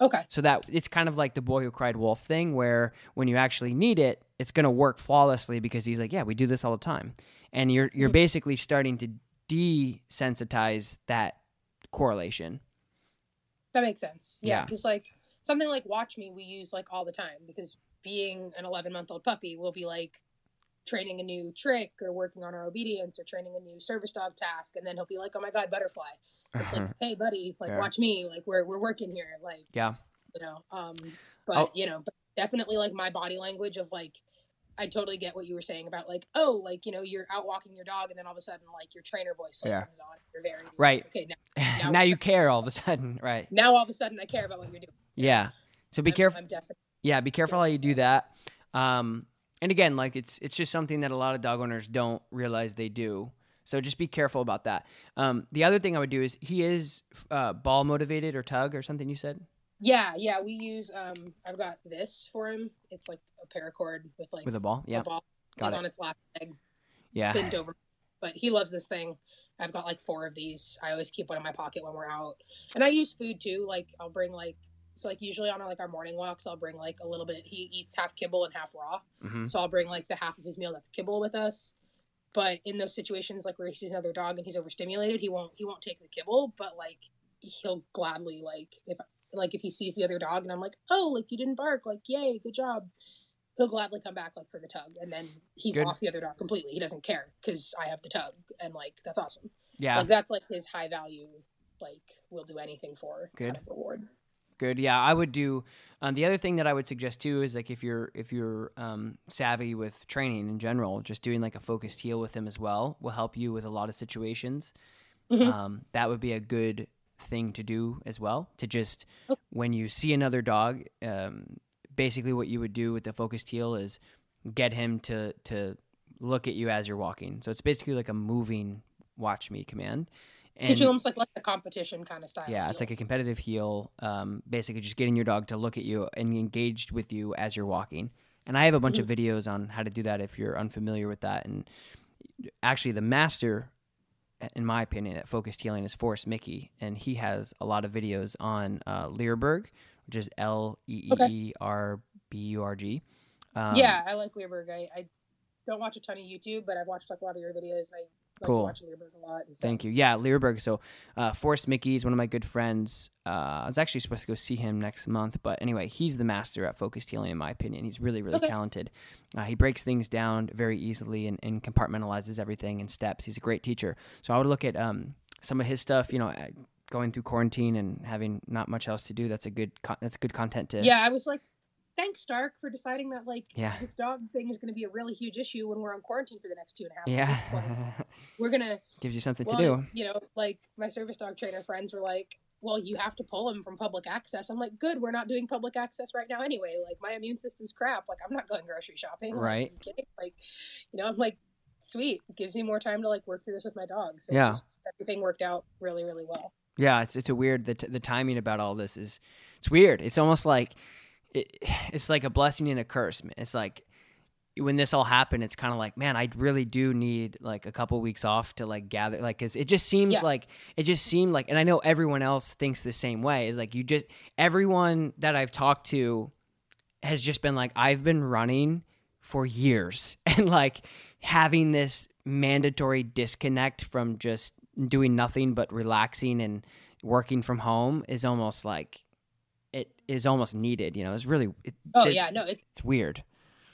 Okay. So that it's kind of like the boy who cried wolf thing, where when you actually need it, it's going to work flawlessly because he's like, yeah, we do this all the time, and you're you're mm-hmm. basically starting to desensitize that correlation. That makes sense. Yeah, Yeah. because like something like Watch Me, we use like all the time because being an 11 month old puppy, we'll be like training a new trick or working on our obedience or training a new service dog task, and then he'll be like, "Oh my god, butterfly!" It's like, "Hey, buddy, like Yeah. watch me, like we're we're working here, like Yeah, you know." Um, but Oh. you know, but definitely like my body language of like. I totally get what you were saying about like, oh, like you know, you're out walking your dog, and then all of a sudden, like your trainer voice like, Yeah. comes on. You're very Right. Okay, now, now, Now you care all of a sudden, right? now all of a sudden, I care about what you're doing. Yeah. So be I'm- careful. I'm definitely Yeah, be careful how you do that. Um, and again, like it's it's just something that a lot of dog owners don't realize they do. So just be careful about that. Um, the other thing I would do is he is uh, ball motivated or tug or something you said. Yeah, yeah, we use um I've got this for him. It's like a paracord with like With a ball? a Yeah. ball. Got He's it. on its last leg, Yeah. bent over. But he loves this thing. I've got like four of these. I always keep one in my pocket when we're out. And I use food too. Like I'll bring like so like usually on our, like our morning walks, I'll bring like a little bit. He eats half kibble and half raw, hmm so I'll bring like the half of his meal that's kibble with us. But in those situations, like where he sees another dog and he's overstimulated, he won't he won't take the kibble, but like he'll gladly like if like if he sees the other dog and I'm like, oh, like you didn't bark, like yay, good job. He'll gladly come back like for the tug, and then he's Good. off the other dog completely. He doesn't care because I have the tug, and like that's awesome. Yeah. Like that's like his high value, like we'll do anything for Good. kind of reward. Good. Yeah, I would do. Um, the other thing that I would suggest too is like if you're if you're um, savvy with training in general, just doing like a focused heel with him as well will help you with a lot of situations. Mhm. Um, that would be a good thing to do as well. To just Oh. when you see another dog, um, basically what you would do with the focused heel is get him to to look at you as you're walking. So it's basically like a moving watch me command. Gives you almost like like a competition kind of style. Yeah, it's like a competitive heel. Um, basically, just getting your dog to look at you and engaged with you as you're walking. And I have a bunch of Mm-hmm. videos on how to do that if you're unfamiliar with that. And actually, the master, in my opinion, at focused heeling is Forrest Micke, and he has a lot of videos on uh, Leerburg, which is L E E E R B U R G. Um, yeah, I like Leerburg. I, I don't watch a ton of YouTube, but I've watched like a lot of your videos, and I Cool. to watch Leerburg a lot. Thank you. Yeah, Leerburg. So, uh, Forrest Micke is one of my good friends. Uh, I was actually supposed to go see him next month, but anyway, he's the master at focused heeling, in my opinion. He's really, really Okay. talented. Uh, he breaks things down very easily and, and compartmentalizes everything in steps. He's a great teacher. So, I would look at um, some of his stuff. You know, uh, going through quarantine and having not much else to do. That's a good. Con- that's good content to. Yeah, I was like, thanks, Stark, for deciding that like Yeah. this dog thing is going to be a really huge issue when we're on quarantine for the next two and a half Yeah. months. Like, we're gonna Gives you something well, to do. You know, like my service dog trainer friends were like, "Well, you have to pull him from public access." I'm like, "Good, we're not doing public access right now anyway. Like my immune system's crap. Like I'm not going grocery shopping. Right. are you? Like, you know, I'm like, sweet. Gives me more time to like work through this with my dogs. And Yeah. just everything worked out really, really well. Yeah, it's it's a weird the t- the timing about all this is it's weird. It's almost like it, it's like a blessing and a curse. It's like when this all happened, it's kind of like, man, I really do need like a couple weeks off to like gather, like, cause it just seems Yeah. like it just seemed like, and I know everyone else thinks the same way. Is like you just everyone that I've talked to has just been like, I've been running for years, and like having this mandatory disconnect from just doing nothing but relaxing and working from home is almost like it is almost needed. You know, it's really it, Oh it- yeah, no, it's it's weird.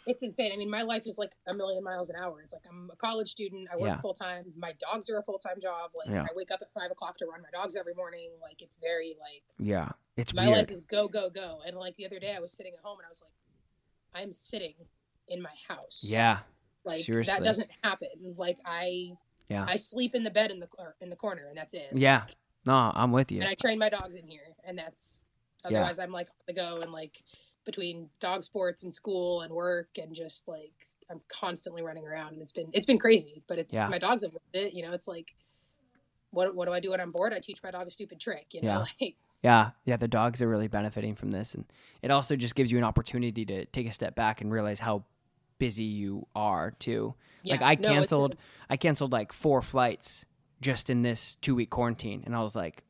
it's insane. I mean, my life is like a million miles an hour. It's like I'm a college student. I work Yeah. full time. My dogs are a full time job. Like Yeah. I wake up at five o'clock to run my dogs every morning. Like it's very like Yeah, it's my weird. life is go go go. And like the other day, I was sitting at home and I was like, I'm sitting in my house. yeah, like seriously. that doesn't happen. Like I, Yeah. I sleep in the bed in the in the corner, and that's it. yeah. No, I'm with you. And I train my dogs in here, and that's Yeah. otherwise I'm like on the go and like between dog sports and school and work and just like I'm constantly running around and it's been it's been crazy, but it's Yeah. my dogs have loved it. You know, it's like what what do I do when I'm bored? I teach my dog a stupid trick. You know, Yeah. like Yeah, yeah, the dogs are really benefiting from this, and it also just gives you an opportunity to take a step back and realize how busy you are too. like yeah, I no, canceled, I canceled like four flights just in this two week quarantine, and I was like,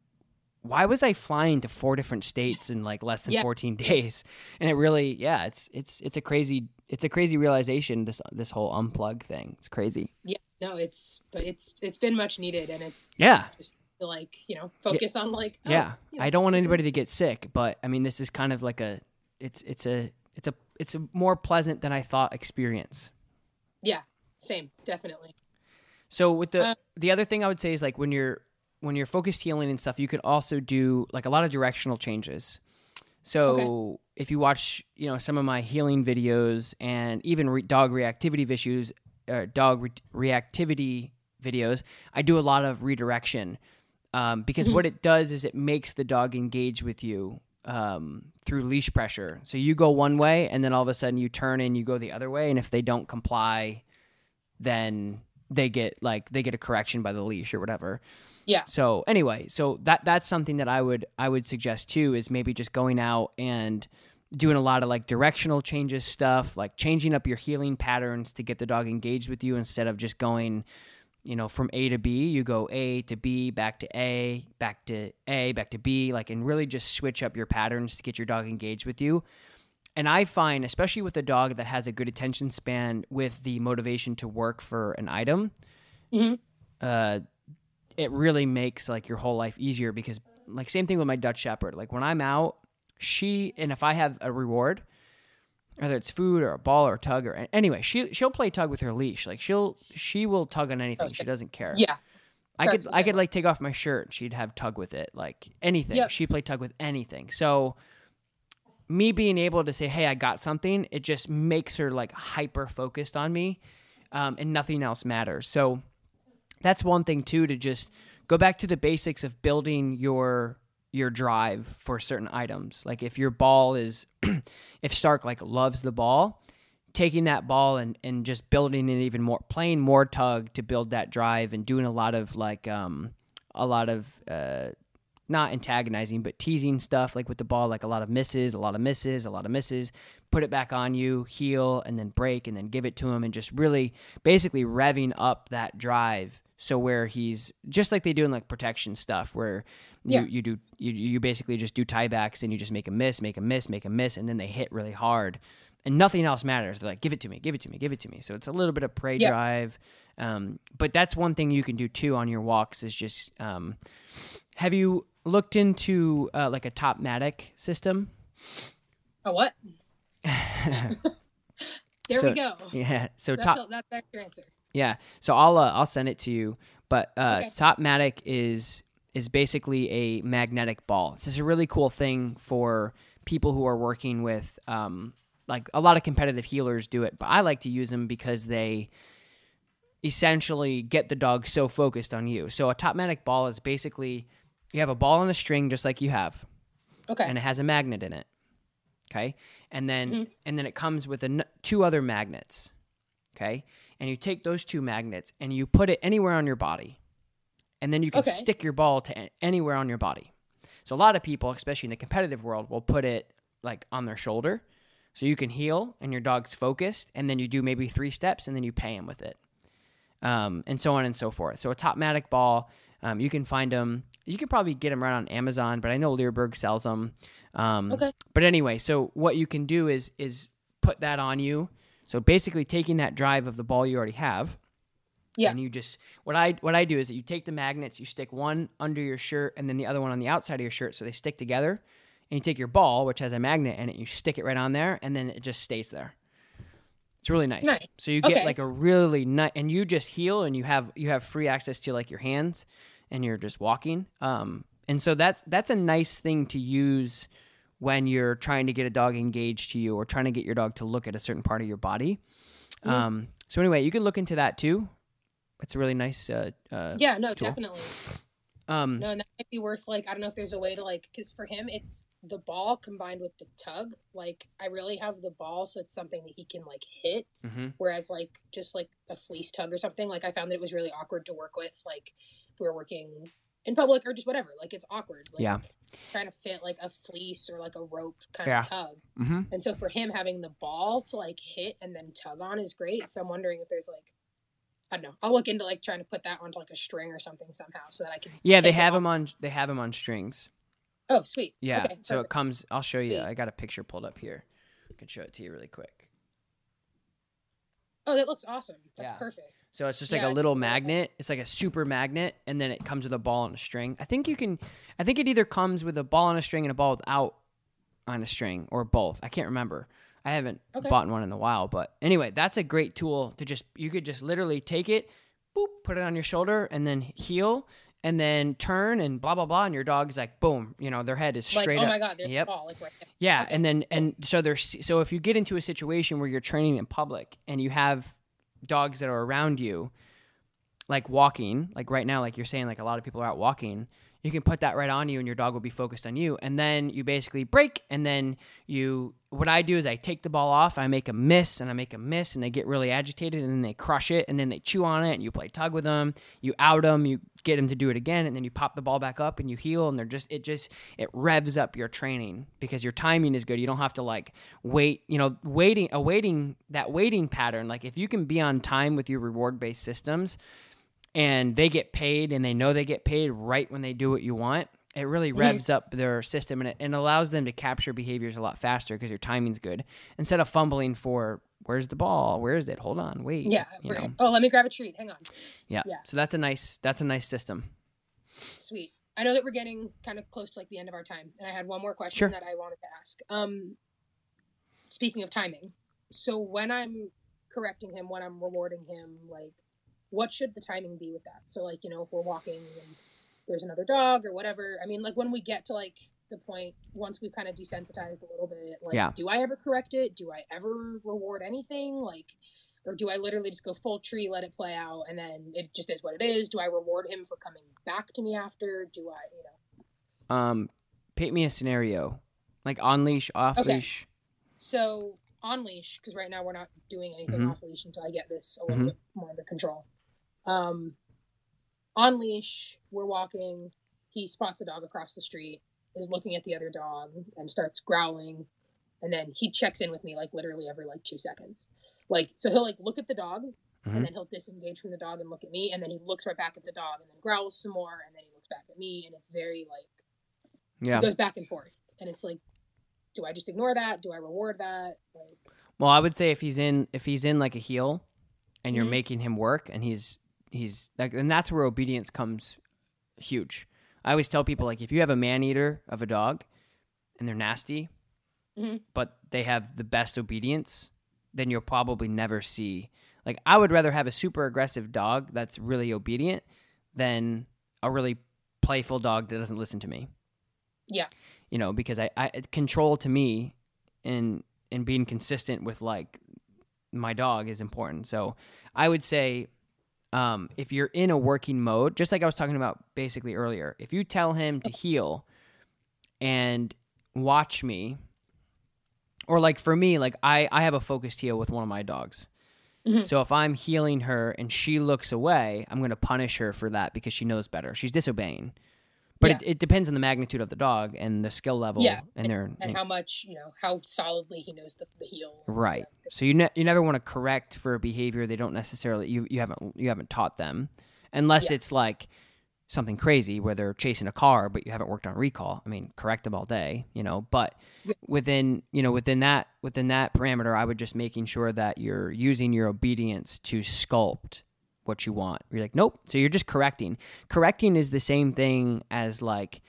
why was I flying to four different states in like less than Yeah. 14 days? And it really, yeah, it's it's it's a crazy it's a crazy realization this this whole unplug thing. It's crazy. yeah, no, it's but it's it's been much needed and it's Yeah, just to, like you know focus on like oh, yeah. you know, I don't want anybody is- to get sick, but I mean, this is kind of like a it's it's a it's a it's a more pleasant than I thought experience. yeah, same, definitely. So with the Uh, the other thing I would say is like when you're when you're focused heeling and stuff, you can also do like a lot of directional changes. So if you watch, you know, some of my heeling videos and even re- dog reactivity videos, uh, dog re- reactivity videos, I do a lot of redirection um, because what it does is it makes the dog engage with you um, through leash pressure. So you go one way, and then all of a sudden you turn and you go the other way, and if they don't comply, then they get like they get a correction by the leash or whatever. Yeah. So anyway, so that that's something that I would I would suggest too is maybe just going out and doing a lot of like directional changes stuff, like changing up your heeling patterns to get the dog engaged with you instead of just going, you know, from A to B, you go A to B, back to A, back to A, back to B, like and really just switch up your patterns to get your dog engaged with you. And I find, especially with a dog that has a good attention span with the motivation to work for an item, Mhm. uh, it really makes like your whole life easier because, like, same thing with my Dutch Shepherd. Like, when I'm out, she, and if I have a reward, whether it's food or a ball or a tug or anyway, she she'll play tug with her leash. Like she'll she will tug on anything. She doesn't care. Yeah, I could I could like take off my shirt. She'd have tug with it, like anything. Yep. She'd play tug with anything. So me being able to say, "Hey, I got something," it just makes her like hyper focused on me, um, and nothing else matters. So that's one thing too to just go back to the basics of building your your drive for certain items. Like if your ball is, if Stark like loves the ball, taking that ball and, and just building it even more, playing more tug to build that drive and doing a lot of like, um, a lot of, uh, not antagonizing, but teasing stuff like with the ball, like a lot of misses, a lot of misses, a lot of misses, put it back on you, heel, and then break, and then give it to him, and just really basically revving up that drive. So where he's just like they do in like protection stuff, where you, Yeah. you do you, you basically just do tiebacks and you just make a miss, make a miss, make a miss, and then they hit really hard, and nothing else matters. They're like, give it to me, give it to me, give it to me. So it's a little bit of prey Yeah. drive, um, but that's one thing you can do too on your walks is just um, have you looked into uh, like a top matic system? a what? there So- we go. Yeah. So That's, top a, that's your answer. Yeah. So I'll uh, I'll send it to you. But uh, Okay. Topmatic is is basically a magnetic ball. This is a really cool thing for people who are working with um, like a lot of competitive heelers do it, but I like to use them because they essentially get the dog so focused on you. So a Topmatic ball is basically you have a ball on a string just like you have Okay. and it has a magnet in it. Okay, and then Mhm. and then it comes with an, two other magnets. Okay. And you take those two magnets and you put it anywhere on your body. And then you can Okay. stick your ball to anywhere on your body. So a lot of people, especially in the competitive world, will put it like on their shoulder. So you can heel and your dog's focused. And then you do maybe three steps and then you pay him with it. Um, and so on and so forth. So a Topmatic ball, um, you can find them. You can probably get them right on Amazon, but I know Leerburg sells them. Um, Okay. But anyway, so what you can do is is put that on you. So basically, taking that drive of the ball you already have, Yeah. and you just what I what I do is that you take the magnets, you stick one under your shirt, and then the other one on the outside of your shirt, so they stick together. And you take your ball, which has a magnet in it, you stick it right on there, and then it just stays there. It's really nice. Nice. So you get Okay. like a really nice, and you just heel, and you have you have free access to like your hands, and you're just walking. Um, and so that's that's a nice thing to use when you're trying to get a dog engaged to you or trying to get your dog to look at a certain part of your body. Mhm. Um, so anyway, you can look into that too. It's a really nice. Uh, uh, Yeah, no, Cool. definitely. um, No, and that might be worth like I don't know if there's a way to like because for him it's the ball combined with the tug. Like I really have the ball, so it's something that he can like hit. mhm. Whereas like just like a fleece tug or something, like I found that it was really awkward to work with. Like if we were working in public or just whatever, like it's awkward. Like, Yeah. Trying to fit like a fleece or like a rope kind Yeah. of tug. Mhm. And so for him having the ball to like hit and then tug on is great. So I'm wondering if there's like I don't know. I'll look into like trying to put that onto like a string or something somehow so that I can. Yeah, they have them on. They have them on strings. Oh, sweet. Yeah. Okay, so it comes. I'll show you. Sweet. I got a picture pulled up here. I can show it to you really quick. Oh, that looks awesome. That's Yeah. perfect. So it's just like Yeah, a I little magnet. It's like a super magnet, and then it comes with a ball and a string. I think you can. I think it either comes with a ball on a string and a ball without on a string, or both. I can't remember. I haven't Okay. bought one in a while, but anyway, that's a great tool to just. You could just literally take it, boop, put it on your shoulder, and then heel, and then turn and blah blah blah, and your dog's like boom. You know, their head is Like, straight oh up. my god, there's Yep. the ball. Like right. Yeah, Okay, and then and so there's so if you get into a situation where you're training in public and you have dogs that are around you, like walking, like right now, like you're saying, like a lot of people are out walking, you can put that right on you and your dog will be focused on you. And then you basically break and then you what I do is I take the ball off, I make a miss and I make a miss and they get really agitated and then they crush it and then they chew on it and you play tug with them, you out them, you get them to do it again and then you pop the ball back up and you heal and they're just it just it revs up your training because your timing is good. You don't have to like wait, you know, waiting awaiting that waiting pattern like if you can be on time with your reward based systems and they get paid and they know they get paid right when they do what you want, it really Mhm. revs up their system and it and allows them to capture behaviors a lot faster because your timing's good instead of fumbling for where's the ball, where is it? Hold on, wait. Yeah. you right. know. Oh, let me grab a treat. Hang on. Yeah. Yeah. So that's a nice that's a nice system. Sweet. I know that we're getting kind of close to like the end of our time, and I had one more question Sure. that I wanted to ask. Um, speaking of timing, so when I'm correcting him, when I'm rewarding him, like, what should the timing be with that? So, like, you know, if we're walking and there's another dog or whatever, I mean, like, when we get to like the point once we've kind of desensitized a little bit, like, Yeah. do I ever correct it? Do I ever reward anything? Like, or do I literally just go full tree, let it play out, and then it just is what it is? Do I reward him for coming back to me after? Do I, you know? Um paint me a scenario. Like on leash, off Okay. leash. So on leash, because right now we're not doing anything Mhm. off leash until I get this a little Mhm. bit more under control. Um, on leash, we're walking. He spots a dog across the street, is looking at the other dog, and starts growling. And then he checks in with me like literally every like two seconds. Like so, he'll like look at the dog, Mhm. and then he'll disengage from the dog and look at me, and then he looks right back at the dog, and then growls some more, and then he looks back at me, and it's very like Yeah. it goes back and forth, and it's like, do I just ignore that? Do I reward that? Like, Well, I would say if he's in if he's in like a heel and you're Mhm. making him work and he's he's like and that's where obedience comes huge. I always tell people like if you have a man eater of a dog and they're nasty, Mhm. but they have the best obedience, then you'll probably never see like I would rather have a super aggressive dog that's really obedient than a really playful dog that doesn't listen to me. Yeah. You know, because I, I control to me and in being consistent with like my dog is important. So I would say um, if you're in a working mode, just like I was talking about basically earlier, if you tell him to heel and watch me, or like for me, like I, I have a focused heel with one of my dogs. Mhm. So if I'm heeling her and she looks away, I'm going to punish her for that because she knows better. She's disobeying. But Yeah. it, it depends on the magnitude of the dog and the skill level Yeah, and their and how much you know how solidly he knows the, the heel. right. So you ne- you never want to correct for a behavior they don't necessarily you you haven't you haven't taught them unless Yeah. it's like something crazy where they're chasing a car but you haven't worked on recall. I mean, correct them all day, you know, but within, you know, within that within that parameter, I would just making sure that you're using your obedience to sculpt what you want. You're like, nope. So you're just correcting. Correcting is the same thing as like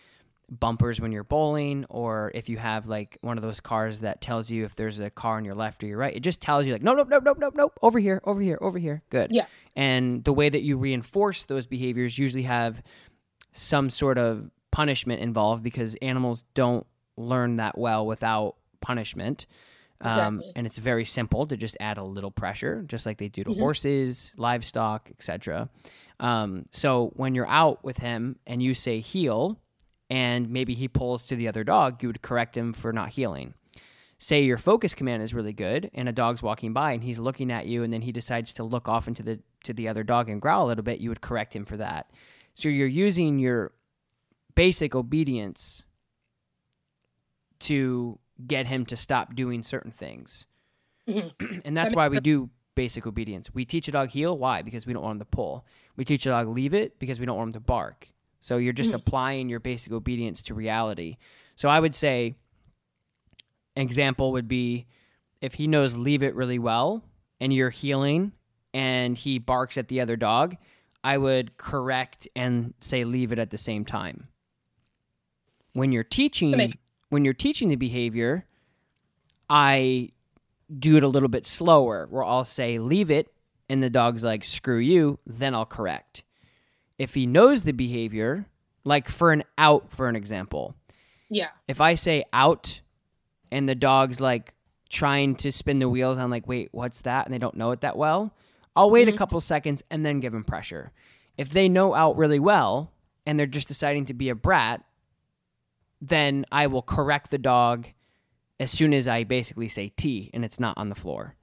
bumpers when you're bowling or if you have like one of those cars that tells you if there's a car on your left or your right. It just tells you like, nope, nope, nope, nope, nope, nope, over here, over here, over here. Good. Yeah. And the way that you reinforce those behaviors usually have some sort of punishment involved because animals don't learn that well without punishment. Um, Exactly. and it's very simple to just add a little pressure, just like they do to Mhm. horses, livestock, etc. Um, so when you're out with him and you say heel, and maybe he pulls to the other dog, you would correct him for not heeling. Say your focus command is really good, and a dog's walking by and he's looking at you, and then he decides to look off into the to the other dog and growl a little bit. You would correct him for that. So you're using your basic obedience to get him to stop doing certain things. Mhm. and that's That why we do basic obedience. We teach a dog heel. Why? Because we don't want him to pull. We teach a dog leave it because we don't want him to bark. So you're just Mhm. applying your basic obedience to reality. So I would say an example would be if he knows leave it really well and you're heeling and he barks at the other dog, I would correct and say leave it at the same time. When you're teaching makes- when you're teaching the behavior, I do it a little bit slower where I'll say leave it and the dog's like screw you, then I'll correct. If he knows the behavior, like for an out for an example, Yeah. if I say out and the dog's like trying to spin the wheels, I'm like, wait, what's that? And they don't know it that well, I'll wait a Mhm. couple seconds and then give them pressure. If they know out really well and they're just deciding to be a brat, then I will correct the dog as soon as I basically say T and it's not on the floor.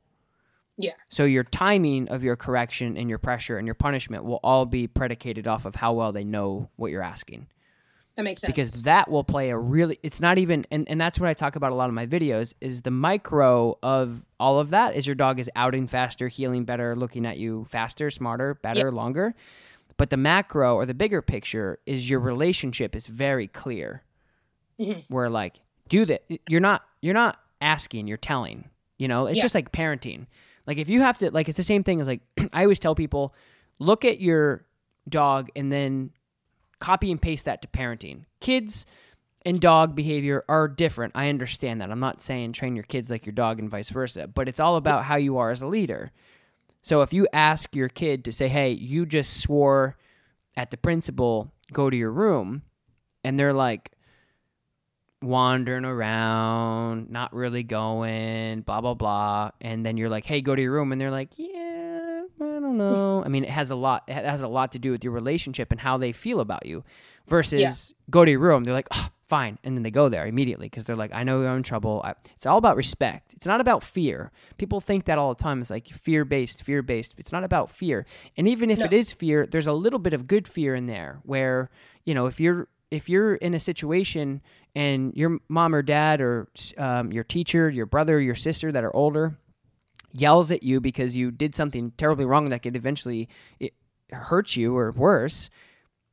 Yeah. So your timing of your correction and your pressure and your punishment will all be predicated off of how well they know what you're asking That makes sense. because that will play a really it's not even and, and that's what i talk about a lot of my videos is the micro of all of that is your dog is outing faster heeling better looking at you faster smarter better longer but the macro or the bigger picture is your relationship is very clear Mhm. where like do that you're not you're not asking you're telling you know it's Yeah. just like parenting like if you have to like it's the same thing as like i always tell people look at your dog and then copy and paste that to parenting. Kids and dog behavior are different. I understand that. I'm not saying train your kids like your dog and vice versa, but it's all about how you are as a leader. So if you ask your kid to say, "Hey, you just swore at the principal, go to your room," and they're like wandering around, not really going, blah blah blah, and then you're like, "Hey, go to your room," and they're like, "Yeah, I don't know." I mean, it has a lot. It has a lot to do with your relationship and how they feel about you. Versus go to your room, they're like, oh, "Fine," and then they go there immediately because they're like, "I know I'm in trouble." I, it's all about respect. It's not about fear. People think that all the time. It's like fear based, fear based. It's not about fear. And even if No. it is fear, there's a little bit of good fear in there. Where you know, if you're if you're in a situation and your mom or dad or um, your teacher, your brother, your sister that are older yells at you because you did something terribly wrong that could eventually hurt you or worse,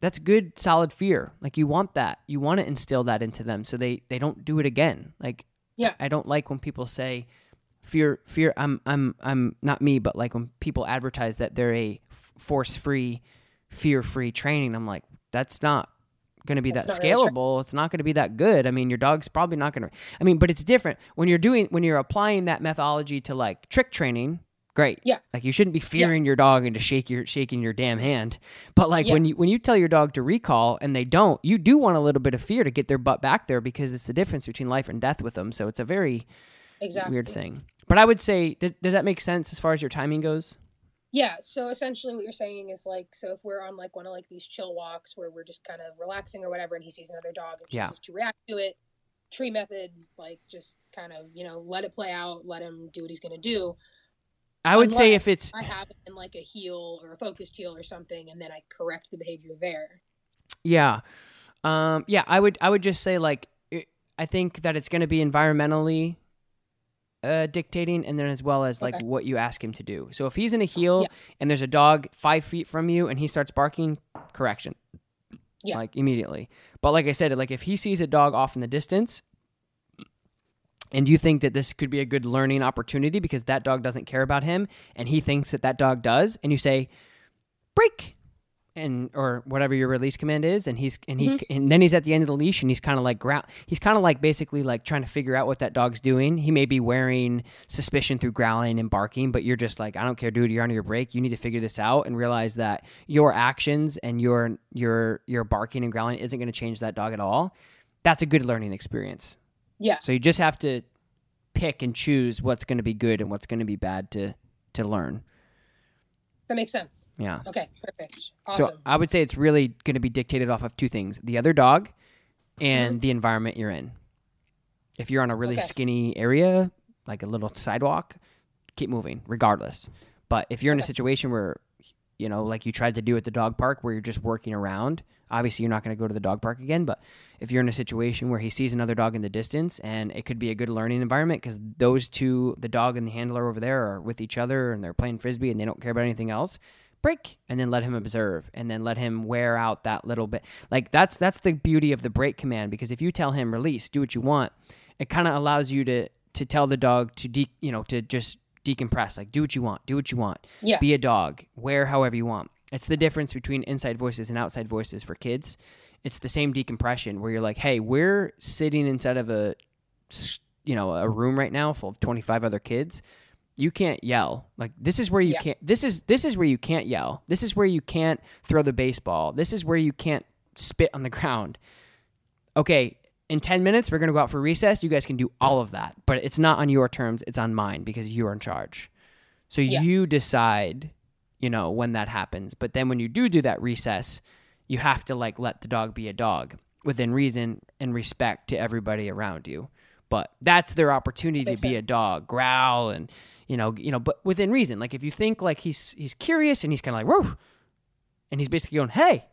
that's good, solid fear. Like you want that. You want to instill that into them so they they don't do it again. Like Yeah. I don't like when people say fear fear I'm I'm I'm not me, but like when people advertise that they're a force free, fear free training, I'm like, that's not going to be That's that not really scalable. It's not going to be that good. I mean, your dog's probably not going to. I mean, but it's different when you're doing when you're applying that methodology to like trick training. Great. Yeah. Like you shouldn't be fearing your dog into shake your shaking your damn hand. But like Yeah. when you when you tell your dog to recall and they don't, you do want a little bit of fear to get their butt back there because it's the difference between life and death with them. So it's a very exactly. weird thing. But I would say, does, does that make sense as far as your timing goes? Yeah, so essentially what you're saying is like, so if we're on like one of like these chill walks where we're just kind of relaxing or whatever, and he sees another dog and Yeah. chooses to react to it, tree method, like just kind of you know let it play out, let him do what he's gonna do. I would say if it's I have it in like a heel or a focused heel or something, and then I correct the behavior there. Yeah. Um, yeah, I would I would just say like it, I think that it's going to be environmentally uh, dictating, and then as well as like Okay. what you ask him to do. So if he's in a heel Yeah. and there's a dog five feet from you and he starts barking, correction. Yeah. Like immediately. But like I said, like if he sees a dog off in the distance. And you think that this could be a good learning opportunity because that dog doesn't care about him and he thinks that that dog does, and you say, break, and or whatever your release command is and he's and he Mm-hmm. and then he's at the end of the leash and he's kind of like growl he's kind of like basically like trying to figure out what that dog's doing. He may be wearing suspicion through growling and barking but you're just like i don't care dude you're on your break. You need to figure this out and realize that your actions and your your your barking and growling isn't going to change that dog at all. That's a good learning experience. Yeah. so you just have to pick and choose what's going to be good and what's going to be bad to to learn That makes sense. yeah Okay, perfect. Awesome. so I would say it's really going to be dictated off of two things: the other dog and mm-hmm. the environment you're in. If you're on a really Okay. skinny area, like a little sidewalk, keep moving regardless. But if you're in a situation where you know, like you tried to do at the dog park where you're just working around, obviously you're not going to go to the dog park again, but if you're in a situation where he sees another dog in the distance and it could be a good learning environment because those two, the dog and the handler over there, are with each other and they're playing frisbee and they don't care about anything else, break and then let him observe and then let him wear out that little bit. Like that's that's the beauty of the break command because if you tell him release, do what you want, it kind of allows you to to tell the dog to de- you know to just decompress like do what you want do what you want. Yeah. be a dog wear however you want. It's the difference between inside voices and outside voices for kids. It's the same decompression where you're like hey we're sitting inside of a you know a room right now full of 25 other kids. You can't yell. Like this is where you Yeah. can't this is this is where you can't yell. This is where you can't throw the baseball. This is where you can't spit on the ground. Okay in 10 minutes we're going to go out for recess. You guys can do all of that but it's not on your terms it's on mine because you're in charge. So Yeah. you decide you know when that happens. But then when you do do that recess you have to like let the dog be a dog within reason and respect to everybody around you. But that's their opportunity Makes to be a dog growl and you know you know but within reason. Like if you think like he's he's curious and he's kind of like whoa and he's basically going hey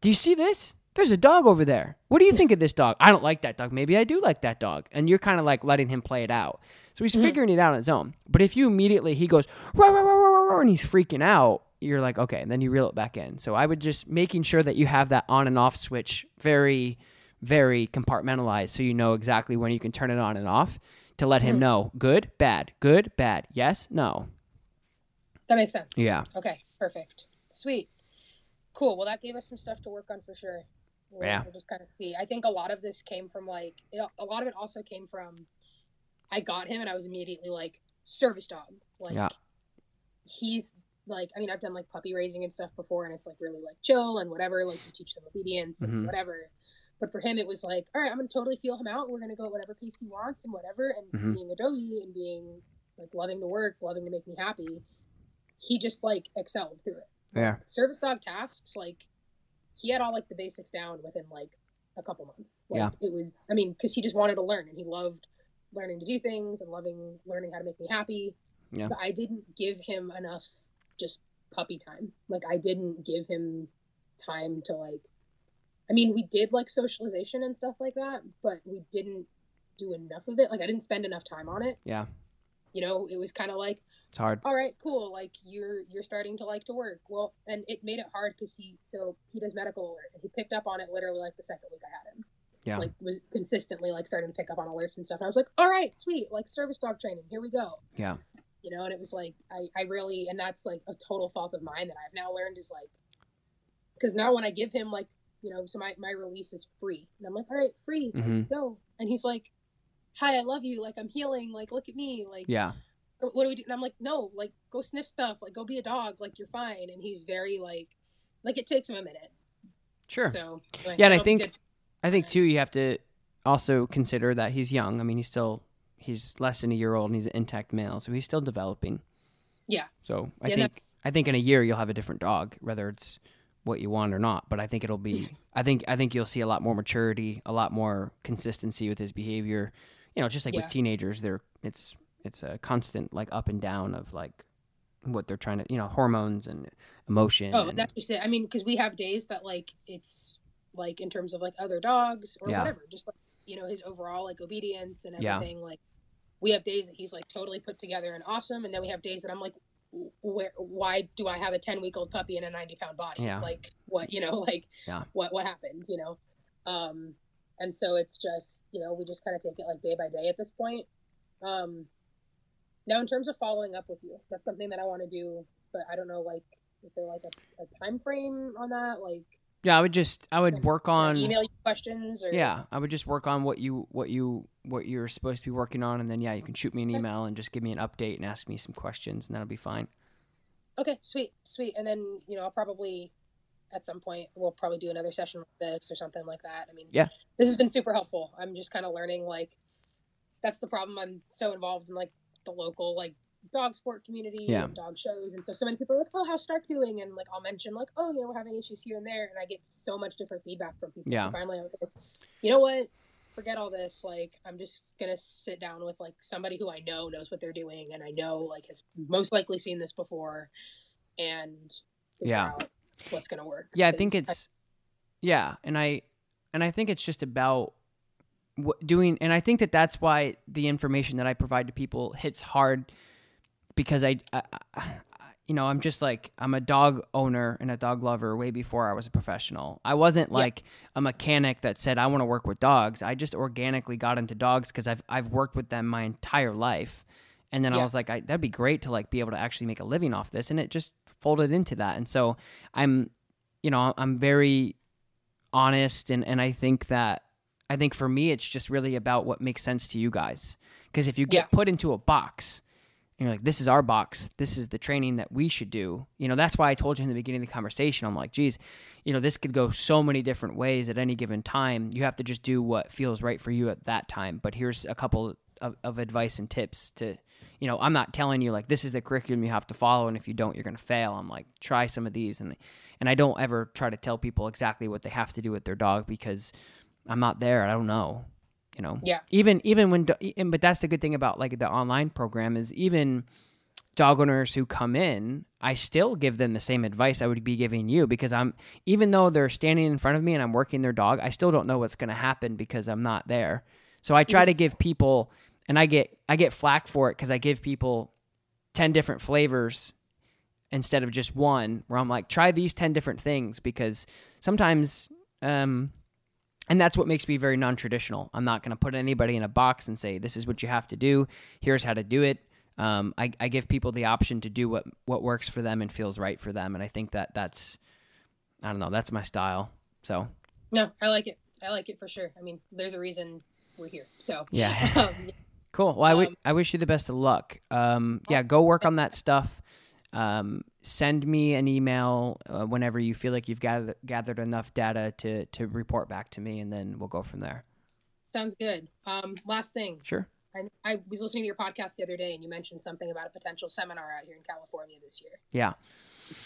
do you see this there's a dog over there. What do you think of this dog? I don't like that dog. Maybe i do like that dog. And you're kind of like letting him play it out. So he's mm-hmm. figuring it out on his own. But if you immediately he goes row, row, row, row, and he's freaking out you're like okay. And then you reel it back in. So i would just making sure that you have that on and off switch very very compartmentalized so you know exactly when you can turn it on and off to let him mm-hmm. know good bad good bad yes no. That makes sense. yeah. Okay, perfect. Sweet. Cool. Well, that gave us some stuff to work on for sure. We'll, Yeah. We'll just kind of see. I think a lot of this came from like, it, a lot of it also came from, I got him and I was immediately like, service dog. Like, Yeah. he's like, I mean, I've done like puppy raising and stuff before and it's like really like chill and whatever. Like, you teach them obedience and Mhm. whatever. But for him, it was like, all right, I'm to totally feel him out. We're to go at whatever pace he wants and whatever. And Mhm. being a doggy and being like loving to work, loving to make me happy, he just like excelled through it yeah service dog tasks like he had all like the basics down within like a couple months. Like, Yeah. it was i mean because he just wanted to learn and he loved learning to do things and loving learning how to make me happy. Yeah. but i didn't give him enough just puppy time. Like i didn't give him time to like i mean we did like socialization and stuff like that but we didn't do enough of it. Like i didn't spend enough time on it. Yeah. You know it was kind of like it's hard. All right cool. Like you're you're starting to like to work. Well and it made it hard because he so he does medical alert. And he picked up on it literally like the second week i had him. Yeah. like was consistently like starting to pick up on alerts and stuff. And i was like all right sweet. Like service dog training. Here we go. Yeah. You know and it was like i i really and that's like a total fault of mine that i've now learned is like because now when i give him like you know so my my release is free. And i'm like all right free. Mhm. go. And he's like hi i love you. Like i'm heeling. Like look at me. Like yeah what do we do? And I'm like, no, like go sniff stuff, like go be a dog, like you're fine. And he's very like, like it takes him a minute. sure So like, Yeah, and I think- it's- I think too you have to also consider that he's young. I mean, he's still he's less than a year old and he's an intact male, so he's still developing. Yeah. So I Yeah, think that's- I think in a year you'll have a different dog, whether it's what you want or not. But I think it'll be I think I think you'll see a lot more maturity, a lot more consistency with his behavior. You know, just like Yeah. with teenagers, they're it's it's a constant like up and down of like what they're trying to, you know, hormones and emotion. Oh, and- that's just it. I mean, because we have days that like it's like in terms of like other dogs or Yeah. whatever, just like you know his overall like obedience and Yeah. everything. Like we have days that he's like totally put together and awesome, and then we have days that I'm like, where why do I have a ten week old puppy and a ninety pound body? Yeah. Like what you know, like Yeah. what what happened? You know, um, and so it's just you know we just kind of take it like day by day at this point. Um, now in terms of following up with you, that's something that I want to do, but I don't know like is there like a, a time frame on that? Like yeah, I would just, I would work on, email you questions or yeah, I would just work on what you, what you, what you're supposed to be working on. And then, yeah, you can shoot me an email and just give me an update and ask me some questions and that'll be fine. Okay, sweet, sweet. And then, you know, I'll probably at some point we'll probably do another session like this or something like that. I mean, Yeah. this has been super helpful. I'm just kind of learning like that's the problem. I'm so involved in like the local like dog sport community Yeah. and dog shows, and so so many people are like, "Oh, how's Stark doing?" And like I'll mention like, "Oh, you know, we're having issues here and there," and I get so much different feedback from people. Yeah. So finally, I was like, you know what? Forget all this. Like, I'm just gonna sit down with like somebody who I know knows what they're doing, and I know like has most likely seen this before, and Yeah. what's gonna work. Yeah, I think it's yeah, and I and I think it's just about doing and I think that that's why the information that I provide to people hits hard because I, I, I you know, I'm just like I'm a dog owner and a dog lover way before I was a professional. I wasn't Yeah. like a mechanic that said I want to work with dogs. I just organically got into dogs cuz I've I've worked with them my entire life. And then I was like I, that'd be great to like be able to actually make a living off this and it just folded into that. And so I'm you know, I'm very honest and and I think that I think for me it's just really about what makes sense to you guys. Cuz if you get Yeah. put into a box and you're like this is our box, this is the training that we should do. You know, that's why I told you in the beginning of the conversation I'm like, geez, you know, this could go so many different ways at any given time. You have to just do what feels right for you at that time. But here's a couple of, of advice and tips to you know, I'm not telling you like this is the curriculum you have to follow and if you don't you're going to fail. I'm like try some of these and and I don't ever try to tell people exactly what they have to do with their dog because I'm not there. I don't know. You know. Yeah. Even even when and- but that's the good thing about like the online program is even dog owners who come in, I still give them the same advice I would be giving you because I'm even though they're standing in front of me and I'm working their dog, I still don't know what's going to happen because I'm not there. So I try to give people and I get I get flack for it cuz I give people 10 different flavors instead of just one where I'm like try these 10 different things because sometimes um and that's what makes me very non-traditional. I'm not going to put anybody in a box and say this is what you have to do. Here's how to do it. Um, I, I give people the option to do what what works for them and feels right for them, and I think that that's I don't know that's my style. So No, I like it. I like it for sure. I mean, there's a reason we're here. So yeah, um, cool. Well, I wi- Um, I wish you the best of luck. Um, yeah, go work on that stuff. Um, send me an email uh, whenever you feel like you've gathered gathered enough data to to report back to me, and then we'll go from there. sounds good. Um, last thing, Sure. I, I was listening to your podcast the other day, and you mentioned something about a potential seminar out here in California this year. Yeah.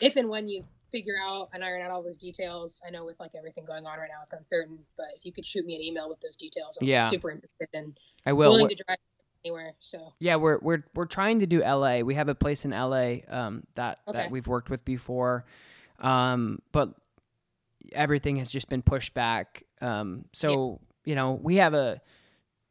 If and when you figure out and iron out all those details, I know with like everything going on right now, it's uncertain. But if you could shoot me an email with those details, I'm Yeah. super interested and I will. willing to drive anywhere. So Yeah, we're we're we're trying to do LA. We have a place in LA um, that Okay. that we've worked with before, um, but everything has just been pushed back. Um, so you know, we have a.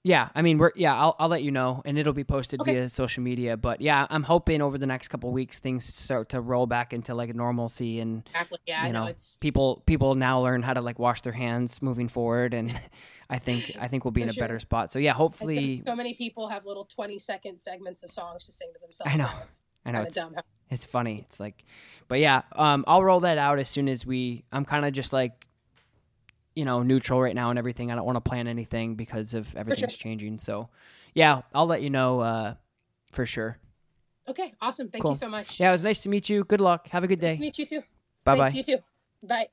Yeah, I mean, we're yeah. I'll I'll let you know, and it'll be posted Okay. via social media. But yeah, I'm hoping over the next couple weeks things start to roll back into like normalcy, and exactly, yeah, you know, people people now learn how to like wash their hands moving forward, and I think I think we'll be in a better spot. So yeah, hopefully, so many people have little 20 second segments of songs to sing to themselves. I know. It's I know it's. It's funny. It's like, but yeah, um, I'll roll that out as soon as we. I'm kind of just like, you know, neutral right now and everything. I don't want to plan anything because of everything's changing. So, yeah, I'll let you know uh, for sure. okay, awesome. Thank Cool. you so much. Yeah, it was nice to meet you. Good luck. Have a good Nice day. to meet you too. Bye bye. You too. Bye.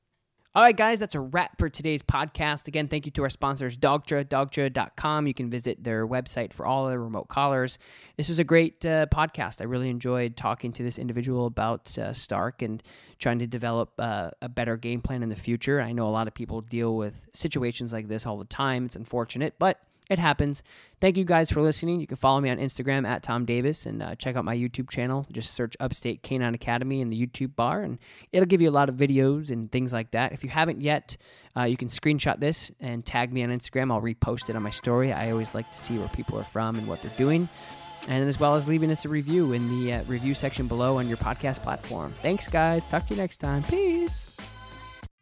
All right, guys, that's a wrap for today's podcast. Again, thank you to our sponsors, Dogtra, dogtra.com. You can visit their website for all the remote collars. This was a great uh, podcast. I really enjoyed talking to this individual about uh, Stark and trying to develop uh, a better game plan in the future. I know a lot of people deal with situations like this all the time. It's unfortunate, but it happens. Thank you guys for listening. You can follow me on Instagram at Tom Davis and uh, check out my YouTube channel. Just search Upstate Canine Academy in the YouTube bar, and it'll give you a lot of videos and things like that. If you haven't yet, uh, you can screenshot this and tag me on Instagram. I'll repost it on my story. I always like to see where people are from and what they're doing. And as well as leaving us a review in the uh, review section below on your podcast platform. Thanks, guys. Talk to you next time. Peace.